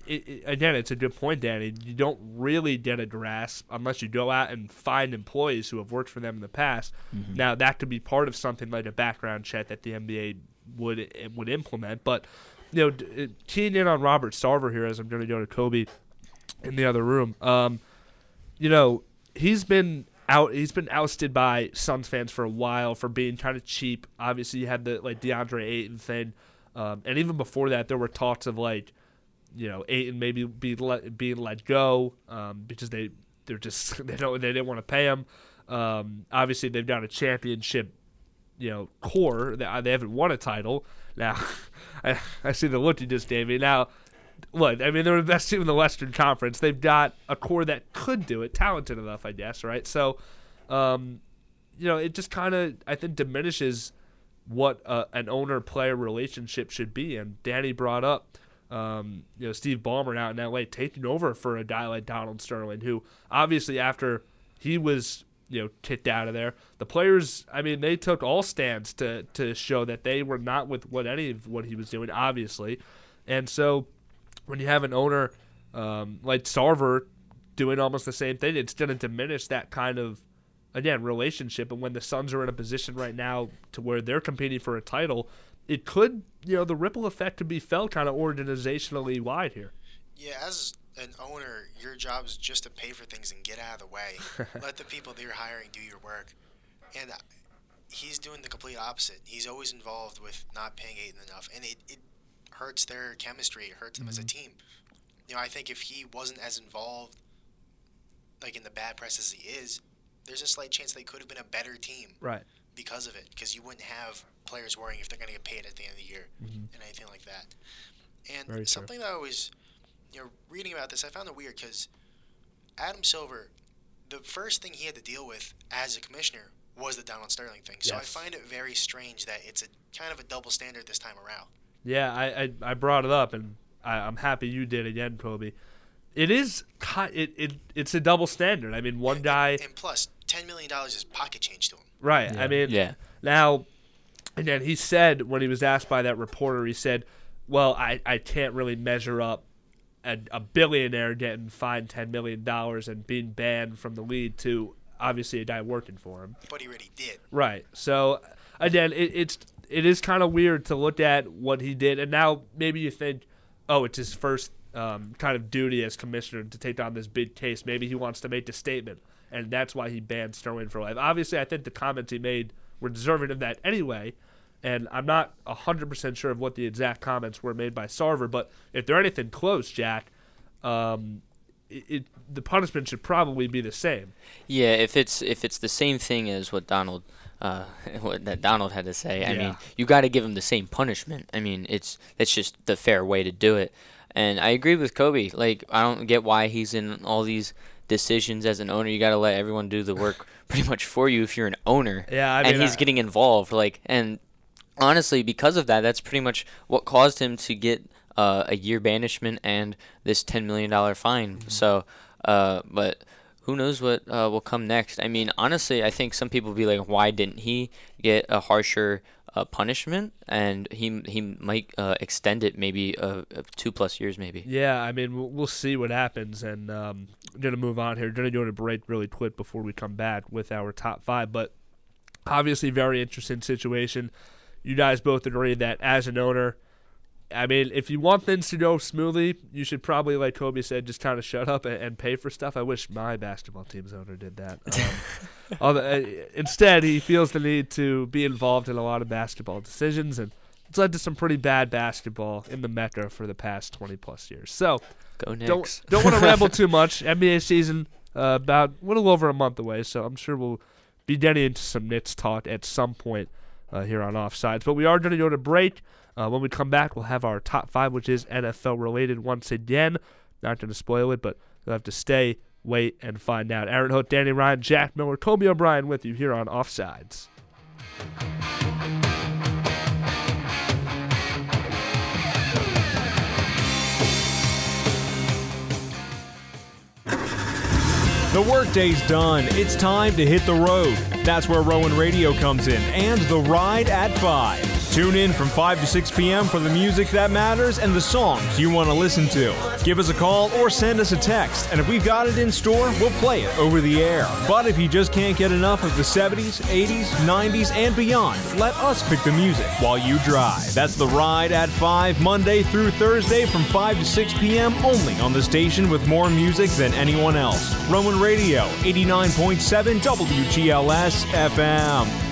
it, it, again, it's a good point, Danny. You don't really get a grasp unless you go out and find employees who have worked for them in the past. Mm-hmm. Now, that could be part of something like a background check that the NBA would would implement. But you know, keying in on Robert Sarver here, as I'm going to go to Kobe in the other room. Um, you know, he's been out. He's been ousted by Suns fans for a while for being kind of cheap. Obviously, you had the like DeAndre Ayton thing, um, and even before that, there were talks of like, you know, Ayton maybe be let, being let go um, because they they're just <laughs> they don't they didn't want to pay him. Um, obviously, they've got a championship, you know, core. They, they haven't won a title now. <laughs> I, I see the look you just gave me now look, I mean, they're the best team in the Western Conference. They've got a core that could do it, talented enough, I guess, right? So, um, you know, it just kind of, I think, diminishes what uh, an owner player relationship should be. And Danny brought up, um, you know, Steve Ballmer out in LA taking over for a guy like Donald Sterling, who obviously after he was, you know, kicked out of there, the players, I mean, they took all stands to to show that they were not with what any of what he was doing, obviously. And so when you have an owner um, like Sarver doing almost the same thing, it's going to diminish that kind of again relationship. And when the Suns are in a position right now to where they're competing for a title, it could you know the ripple effect could be felt kind of organizationally wide here. Yeah, as an owner, your job is just to pay for things and get out of the way. <laughs> Let the people that you're hiring do your work. And he's doing the complete opposite. He's always involved with not paying Ayton enough, and it, it hurts their chemistry. It hurts them mm-hmm. as a mm-hmm. team. You know, I think if he wasn't as involved, like in the bad press as he is, there's a slight chance they could have been a better team. Right. Because of it, because you wouldn't have players worrying if they're going to get paid at the end of the year mm-hmm. and anything like that. And Very something true. that I was, you know, reading about this, I found it weird because Adam Silver, the first thing he had to deal with as a commissioner was the Donald Sterling thing. So yes. I find it very strange that it's a kind of a double standard this time around. Yeah, I, I, I brought it up, and I, am happy you did again, Kobe. It is it, it it's a double standard. I mean, one and, guy and, and, plus ten million dollars is pocket change to him. Right. Yeah. I mean, yeah. Now, and then he said when he was asked by that reporter, he said, "Well, I, I can't really measure up a, a billionaire getting fined ten million dollars and being banned from the league to obviously a guy working for him." But he already did. Right. So again, it, it's it is kind of weird to look at what he did, and now maybe you think, oh, it's his first um, kind of duty as commissioner to take on this big case. Maybe he wants to make a statement, and that's why he banned Sterling for life. Obviously, I think the comments he made were deserving of that anyway, and I'm not 100% sure of what the exact comments were made by Sarver, but if they're anything close, Jack, um, it, it, the punishment should probably be the same. Yeah, if it's if it's the same thing as what Donald uh, <laughs> what that Donald had to say. Yeah. I mean, you got to give him the same punishment. I mean, it's that's just the fair way to do it. And I agree with Kobe. Like, I don't get why he's in all these decisions as an owner. You got to let everyone do the work <laughs> pretty much for you if you're an owner. Yeah, I mean, and he's I, getting involved. Like, and honestly, because of that, that's pretty much what caused him to get uh, a year banishment and this ten million dollar fine. Mm-hmm. So, uh, but who knows what uh, will come next? I mean, honestly, I think some people will be like, why didn't he get a harsher uh, punishment? And he he might uh, extend it maybe uh, two plus years, maybe. Yeah, I mean, we'll, we'll see what happens. And um, I'm going to move on here. Going to go to break really quick before we come back with our top five. But obviously, very interesting situation. You guys both agree that as an owner, I mean, if you want things to go smoothly, you should probably, like Kobe said, just kind of shut up and, and pay for stuff. I wish my basketball team's owner did that. <laughs> Um, uh, instead, he feels the need to be involved in a lot of basketball decisions, and it's led to some pretty bad basketball in the Mecca for the past 20 plus years. So, Go Knicks. don't don't want to ramble too much. NBA season uh, about a little over a month away, so I'm sure we'll be getting into some Knicks talk at some point uh, here on Offsides. But we are going to go to break. Uh, when we come back, we'll have our top five, which is NFL related once again. Not going to spoil it, but you'll have to stay, wait, and find out. Aaron Hook, Danny Ryan, Jack Miller, Kobe O'Brien with you here on Offsides. The workday's done. It's time to hit the road. That's where Rowan Radio comes in and the ride at 5. Tune in from 5 to 6 p.m. for the music that matters and the songs you want to listen to. Give us a call or send us a text, and if we've got it in store, we'll play it over the air. But if you just can't get enough of the 70s, 80s, 90s, and beyond, let us pick the music while you drive. That's The Ride at 5, Monday through Thursday from 5 to 6 p.m. only on the station with more music than anyone else. Rowan Radio, 89.7 WGLS FM.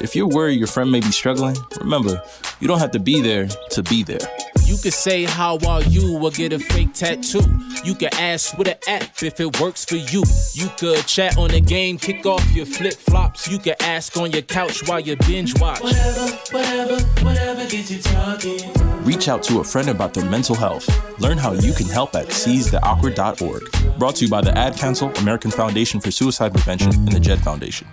If you're worried your friend may be struggling, remember, you don't have to be there to be there. You could say how are you or get a fake tattoo. You could ask with an app if it works for you. You could chat on the game, kick off your flip flops. You could ask on your couch while you binge watch. Whatever, whatever, whatever gets you talking. Reach out to a friend about their mental health. Learn how you can help at seizetheawkward.org. Brought to you by the Ad Council, American Foundation for Suicide Prevention, and the JED Foundation.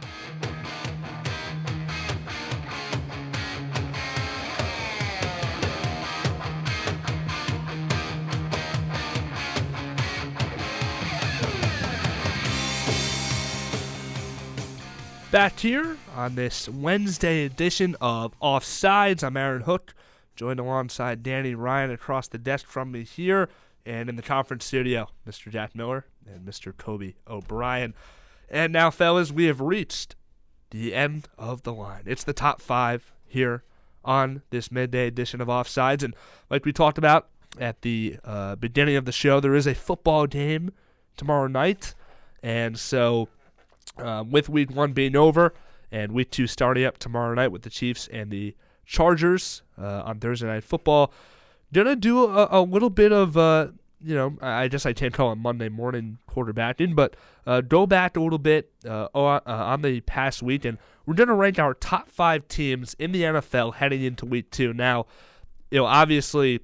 Back here on this Wednesday edition of Offsides. I'm Aaron Hook, joined alongside Danny Ryan across the desk from me here, and in the conference studio, Mr. Jack Miller and Mr. Kobe O'Brien. And now, fellas, we have reached the end of the line. It's the top five here on this midday edition of Offsides. And like we talked about at the uh, beginning of the show, there is a football game tomorrow night. And so um, with week one being over and week two starting up tomorrow night with the Chiefs and the Chargers uh, on Thursday Night Football. Gonna do a, a little bit of, uh, you know, I guess I can't call it Monday morning quarterbacking, but uh, go back a little bit uh, uh, on the past week, and we're gonna rank our top five teams in the NFL heading into week two. Now, you know, obviously,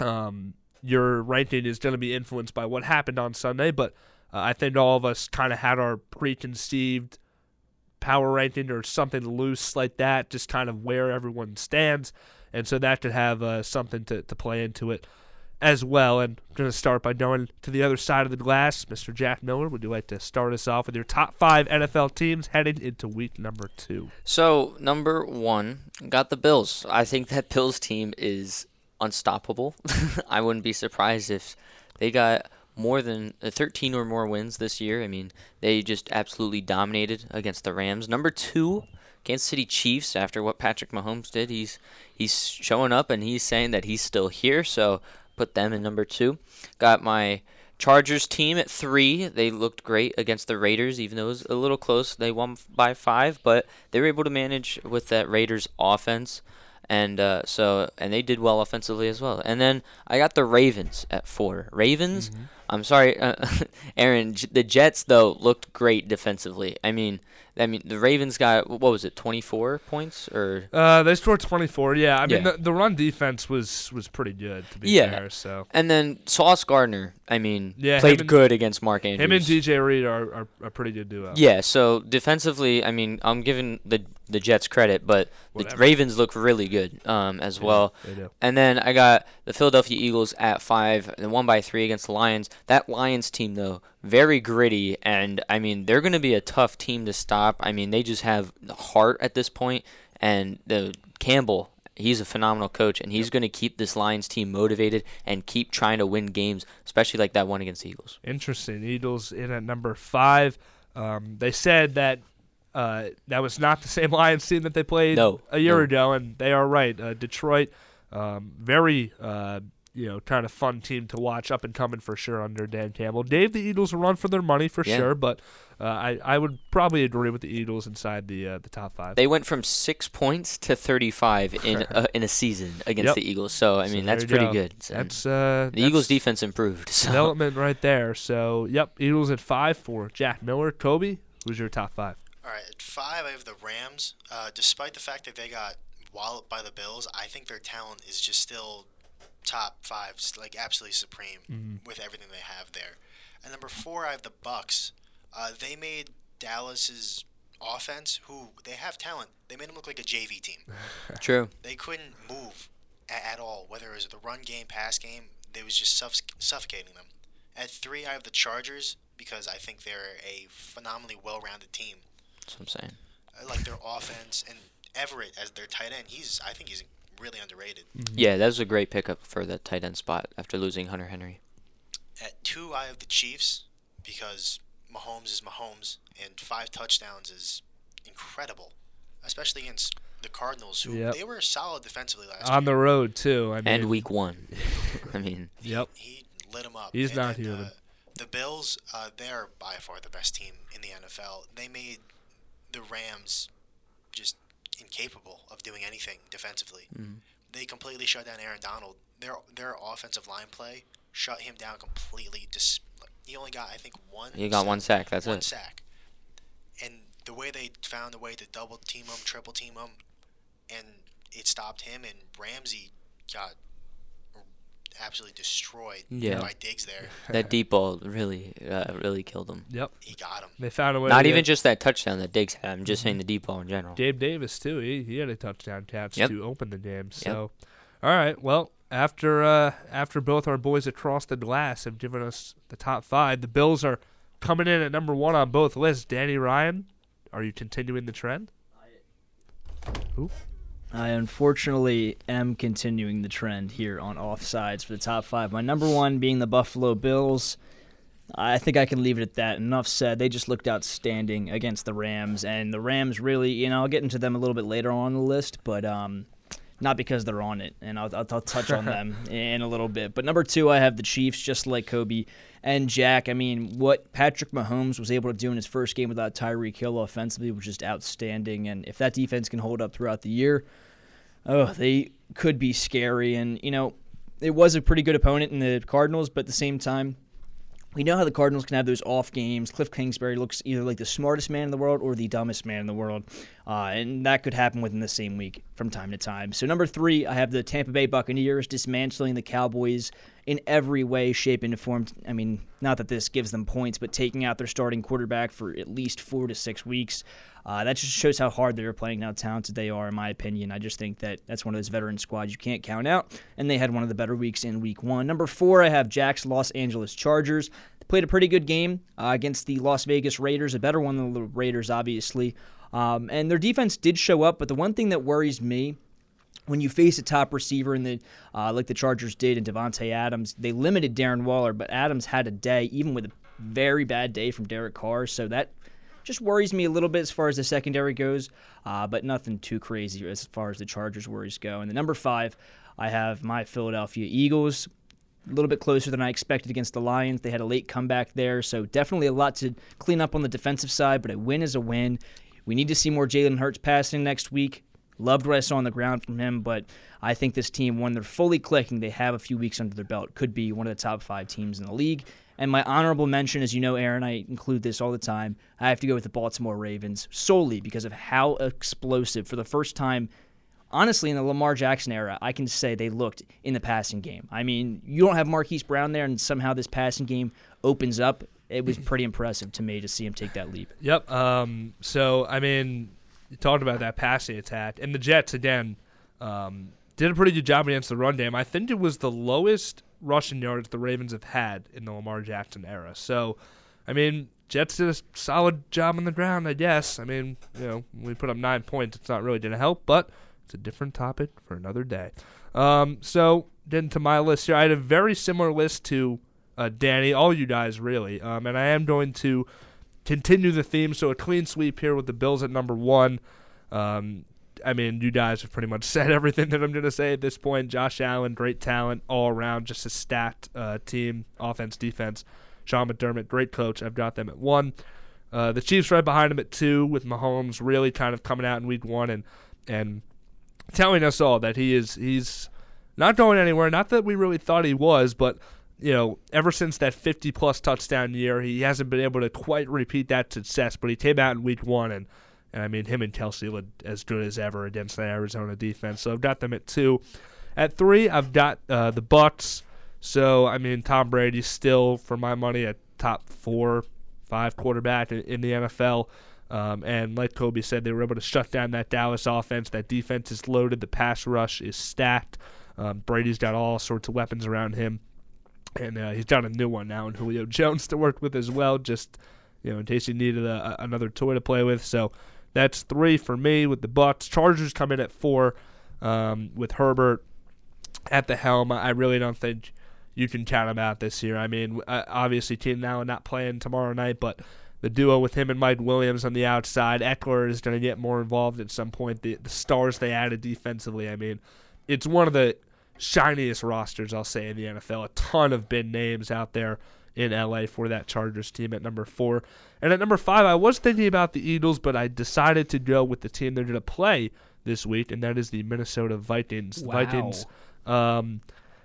um, your ranking is gonna be influenced by what happened on Sunday, but uh, I think all of us kind of had our preconceived power ranking or something loose like that, just kind of where everyone stands. And so that could have uh, something to, to play into it as well. And I'm going to start by going to the other side of the glass. Mr. Jack Miller, would you like to start us off with your top five NFL teams heading into week number two? So, number one, got the Bills. I think that <laughs> Bills team is unstoppable. <laughs> I wouldn't be surprised if they got more than uh, 13 or more wins this year. I mean, they just absolutely dominated against the Rams. Number two, Kansas City Chiefs. After what Patrick Mahomes did, he's he's showing up and he's saying that he's still here. So put them in number two. Got my Chargers team at three. They looked great against the Raiders, even though it was a little close. They won by five, but they were able to manage with that Raiders offense and uh, so and they did well offensively as well. And then I got the Ravens at four. Ravens. Mm-hmm. I'm sorry, uh, <laughs> Aaron. The Jets though looked great defensively. I mean, I mean, the Ravens got what was it, 24 points or? Uh, they scored 24. Yeah, I mean, the, the run defense was was pretty good to be yeah. fair. So. And then Sauce Gardner, I mean, yeah, played and, good against Mark Andrews. Him and DJ Reed are, are a pretty good duo. Yeah. So defensively, I mean, I'm giving the the Jets credit, but Whatever. the Ravens look really good um, as they well. They do. And then I got the Philadelphia Eagles at five and one by three against the Lions. That Lions team though very gritty, and I mean they're going to be a tough team to stop. I mean they just have heart at this point, and the Campbell. He's a phenomenal coach, and he's going to keep this Lions team motivated and keep trying to win games, especially like that one against the Eagles. Interesting. Eagles in at number five. Um, they said that uh, that was not the <laughs> same Lions team that they played no, a year no. ago, and they are right. Uh, Detroit, um, very uh, you know, kind of fun team to watch, up and coming for sure under Dan Campbell. Dave, the Eagles a run for their money for yeah. sure, but uh, I I would probably agree with the Eagles inside the uh, the top five. They went from six points to thirty five in a, <laughs> in a season against yep. the Eagles. So I mean so that's pretty go. good. So that's uh, the Eagles defense improved. <laughs> So. Development right there. So yep, Eagles at five for Jack Miller. Kobe, who's your top five? All right, at five I have the Rams. Uh, despite the fact that they got walloped by the Bills, I think their talent is just still top five, like absolutely supreme mm-hmm. with everything they have there. And number four, I have the Bucs. Uh, they made Dallas's offense, who they have talent, they made them look like a JV team. <laughs> True. They couldn't move a- at all, whether it was the run game, pass game. They was just suff- suffocating them. At three, I have the Chargers because I think they're a phenomenally well-rounded team. That's what I'm saying. I like their offense, and Everett as their tight end. He's I think he's really underrated. Yeah, that was a great pickup for the tight end spot after losing Hunter Henry. At two, I have the Chiefs because Mahomes is Mahomes, and five touchdowns is incredible, especially against the Cardinals, who Yep. they were solid defensively last On year. the road too. I mean, and week one. <laughs> I mean, Yep. He lit them up. He's And not then, uh, the Bills, uh, they're by far the best team in the NFL. They made the Rams just incapable of doing anything defensively. Mhm. They completely shut down Aaron Donald. Their their offensive line play shut him down completely. Dis- he only got I think one. He got one sack, that's one it. One sack. And the way they found a way to double team him, triple team him, and it stopped him. And Ramsey got absolutely destroyed yeah. by Diggs there. <laughs> that deep ball really, uh, really killed him. Yep. He got him. They found a way. Not to even get- just that touchdown that Diggs had. I'm just saying the deep ball in general. Gabe Davis too. He he had a touchdown catch Yep. to open the game. So, all right. Well, after uh, after both our boys across the glass have given us the top five, the Bills are coming in at number one on both lists. Danny Ryan, are you continuing the trend? Who? I unfortunately am continuing the trend here on offsides for the top five. My number one being the Buffalo Bills. I think I can leave it at that. Enough said. They just looked outstanding against the Rams, and the Rams really, you know, I'll get into them a little bit later on the list, but um, not because they're on it, and I'll, I'll, I'll touch on <laughs> them in a little bit. But number two, I have the Chiefs, just like Colby and Jack. I mean, what Patrick Mahomes was able to do in his first game without Tyreek Hill offensively was just outstanding, and if that defense can hold up throughout the year, oh, they could be scary. And, you know, it was a pretty good opponent in the Cardinals, but at the same time, we know how the Cardinals can have those off games. Cliff Kingsbury looks either like the smartest man in the world or the dumbest man in the world. Uh, and that could happen within the same week from time to time. So, number three, I have the Tampa Bay Buccaneers dismantling the Cowboys in every way, shape, and form. I mean, not that this gives them points, but taking out their starting quarterback for at least four to six weeks. Uh, that just shows how hard they're playing, how talented they are, in my opinion. I just think that that's one of those veteran squads you can't count out, and they had one of the better weeks in week one. Number four, I have Jack's Los Angeles Chargers. They played a pretty good game uh, against the Las Vegas Raiders, a better one than the Raiders, obviously. Um, and their defense did show up, but the one thing that worries me when you face a top receiver in the uh, like the Chargers did and Davante Adams, they limited Darren Waller, but Adams had a day, even with a very bad day from Derek Carr. So that just worries me a little bit as far as the secondary goes, uh, but nothing too crazy as far as the Chargers worries go. And the number five, I have my Philadelphia Eagles. A little bit closer than I expected against the Lions. They had a late comeback there, so definitely a lot to clean up on the defensive side, but a win is a win. We need to see more Jalen Hurts passing next week. Loved what I saw on the ground from him, but I think this team, when they're fully clicking, they have a few weeks under their belt, could be one of the top five teams in the league. And my honorable mention, as you know, Aaron, I include this all the time. I have to go with the Baltimore Ravens solely because of how explosive, for the first time, honestly, in the Lamar Jackson era, I can say they looked in the passing game. I mean, you don't have Marquise Brown there, and somehow this passing game opens up. It was pretty impressive to me to see him take that leap. Yep. Um, so I mean, you talked about that passing attack, and the Jets again um, did a pretty good job against the run game. I think it was the lowest rushing yards the Ravens have had in the Lamar Jackson era. So, I mean, Jets did a solid job on the ground, I guess. I mean, you know, we put up nine points. It's not really going to help, but it's a different topic for another day. Um, so, getting to my list here, I had a very similar list to uh, Danny, all you guys really, um, and I am going to continue the theme. So a clean sweep here with the Bills at number one. Um, I mean, you guys have pretty much <laughs> said everything that I'm going to say at this point. Josh Allen, great talent all around, just a stacked uh, team, offense, defense. Sean McDermott, great coach. I've got them at one. Uh, the Chiefs right behind him at two, with Mahomes really kind of coming out in week one and and telling us all that he is he's not going anywhere. Not that we really thought he was, but you know, ever since that 50 plus touchdown year, he hasn't been able to quite repeat that success. But he came out in week one, and, and I mean, him and Kelce looked as good as ever against the Arizona defense. So I've got them at two. At three, I've got uh, the Bucs. So I mean, Tom Brady's still, for my money, a top four, five quarterback in, in the NFL. Um, and like Colby said, they were able to shut down that Dallas offense. That defense is loaded. The pass rush is stacked. Um, Brady's got all sorts of weapons around him and uh, he's got a new one now in Julio <laughs> Jones to work with as well, just you know in case he needed a, another toy to play with. So That's three for me with the Bucs. Chargers come in at four um, with Herbert at the helm. I really don't think you can count them out this year. I mean, uh, obviously, Keenan Allen not playing tomorrow night, but the duo with him and Mike Williams on the outside. Ekeler is going to get more involved at some point. The, the stars they added defensively, I mean, it's one of the shiniest rosters, I'll say, in the NFL. A ton of big names out there in LA for that Chargers team at number four. And at number five, I was thinking about the Eagles, but I decided to go with the team they're going to play this week, and that is the Minnesota Vikings. Wow. Vikings, um,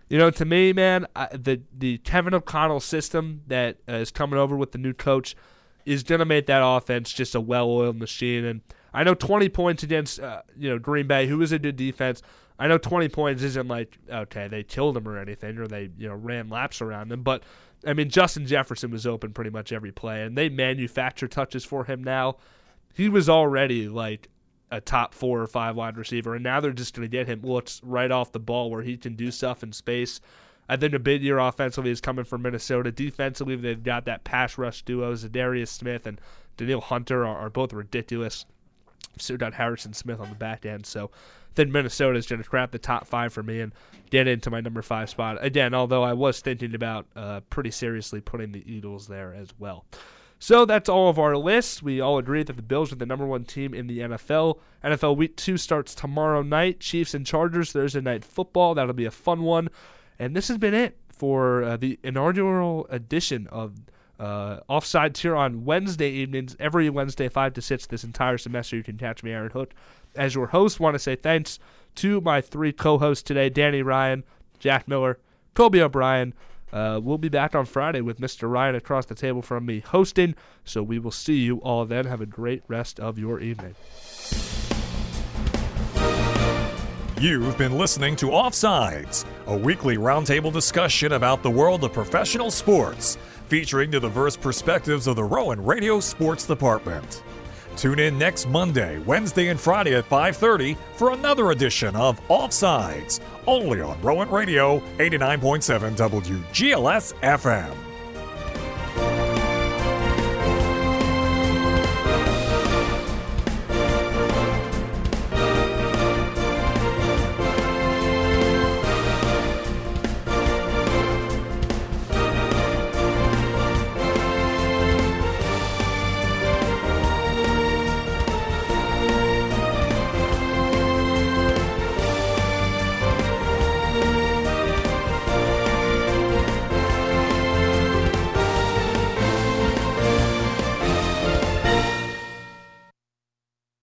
you know, to me, man, I, the the Kevin O'Connell system that uh, is coming over with the new coach is going to make that offense just a well-oiled machine. And I know 20 points against uh, you know Green Bay, who is a good defense. I know 20 points isn't like okay they killed him or anything, or they you know ran laps around him, but I mean Justin Jefferson was open pretty much every play, and they manufacture touches for him now. He was already like a top four or five wide receiver, and now they're just going to get him looks right off the ball where he can do stuff in space. I think a big year offensively is coming from Minnesota. Defensively, they've got that pass rush duo. Za'Darius Smith and Danielle Hunter are, are both ridiculous. So got Harrison Smith on the back end. So then Minnesota is going to grab the top five for me and get into my number five spot. Again, although I was thinking about uh, pretty seriously putting the Eagles there as well. So that's all of our lists. We all agree that the Bills are the number one team in the NFL. NFL Week 2 starts tomorrow night. Chiefs and Chargers Thursday night football. That'll be a fun one. And this has been it for uh, the inaugural edition of uh, Offsides here on Wednesday evenings, every Wednesday, 5 to 6 this entire semester. You can catch me, Aaron Hook, as your host. Want to say thanks to my three co hosts today Danny Ryan, Jack Miller, Colby O'Brien. Uh, we'll be back on Friday with Mr. Ryan across the table from me hosting. So we will see you all then. Have a great rest of your evening. You've been listening to Offsides, a weekly roundtable discussion about the world of professional sports, featuring the diverse perspectives of the Rowan Radio Sports Department. Tune in next Monday, Wednesday, and Friday at 5:30 for another edition of Offsides, only on Rowan Radio 89.7 WGLS FM.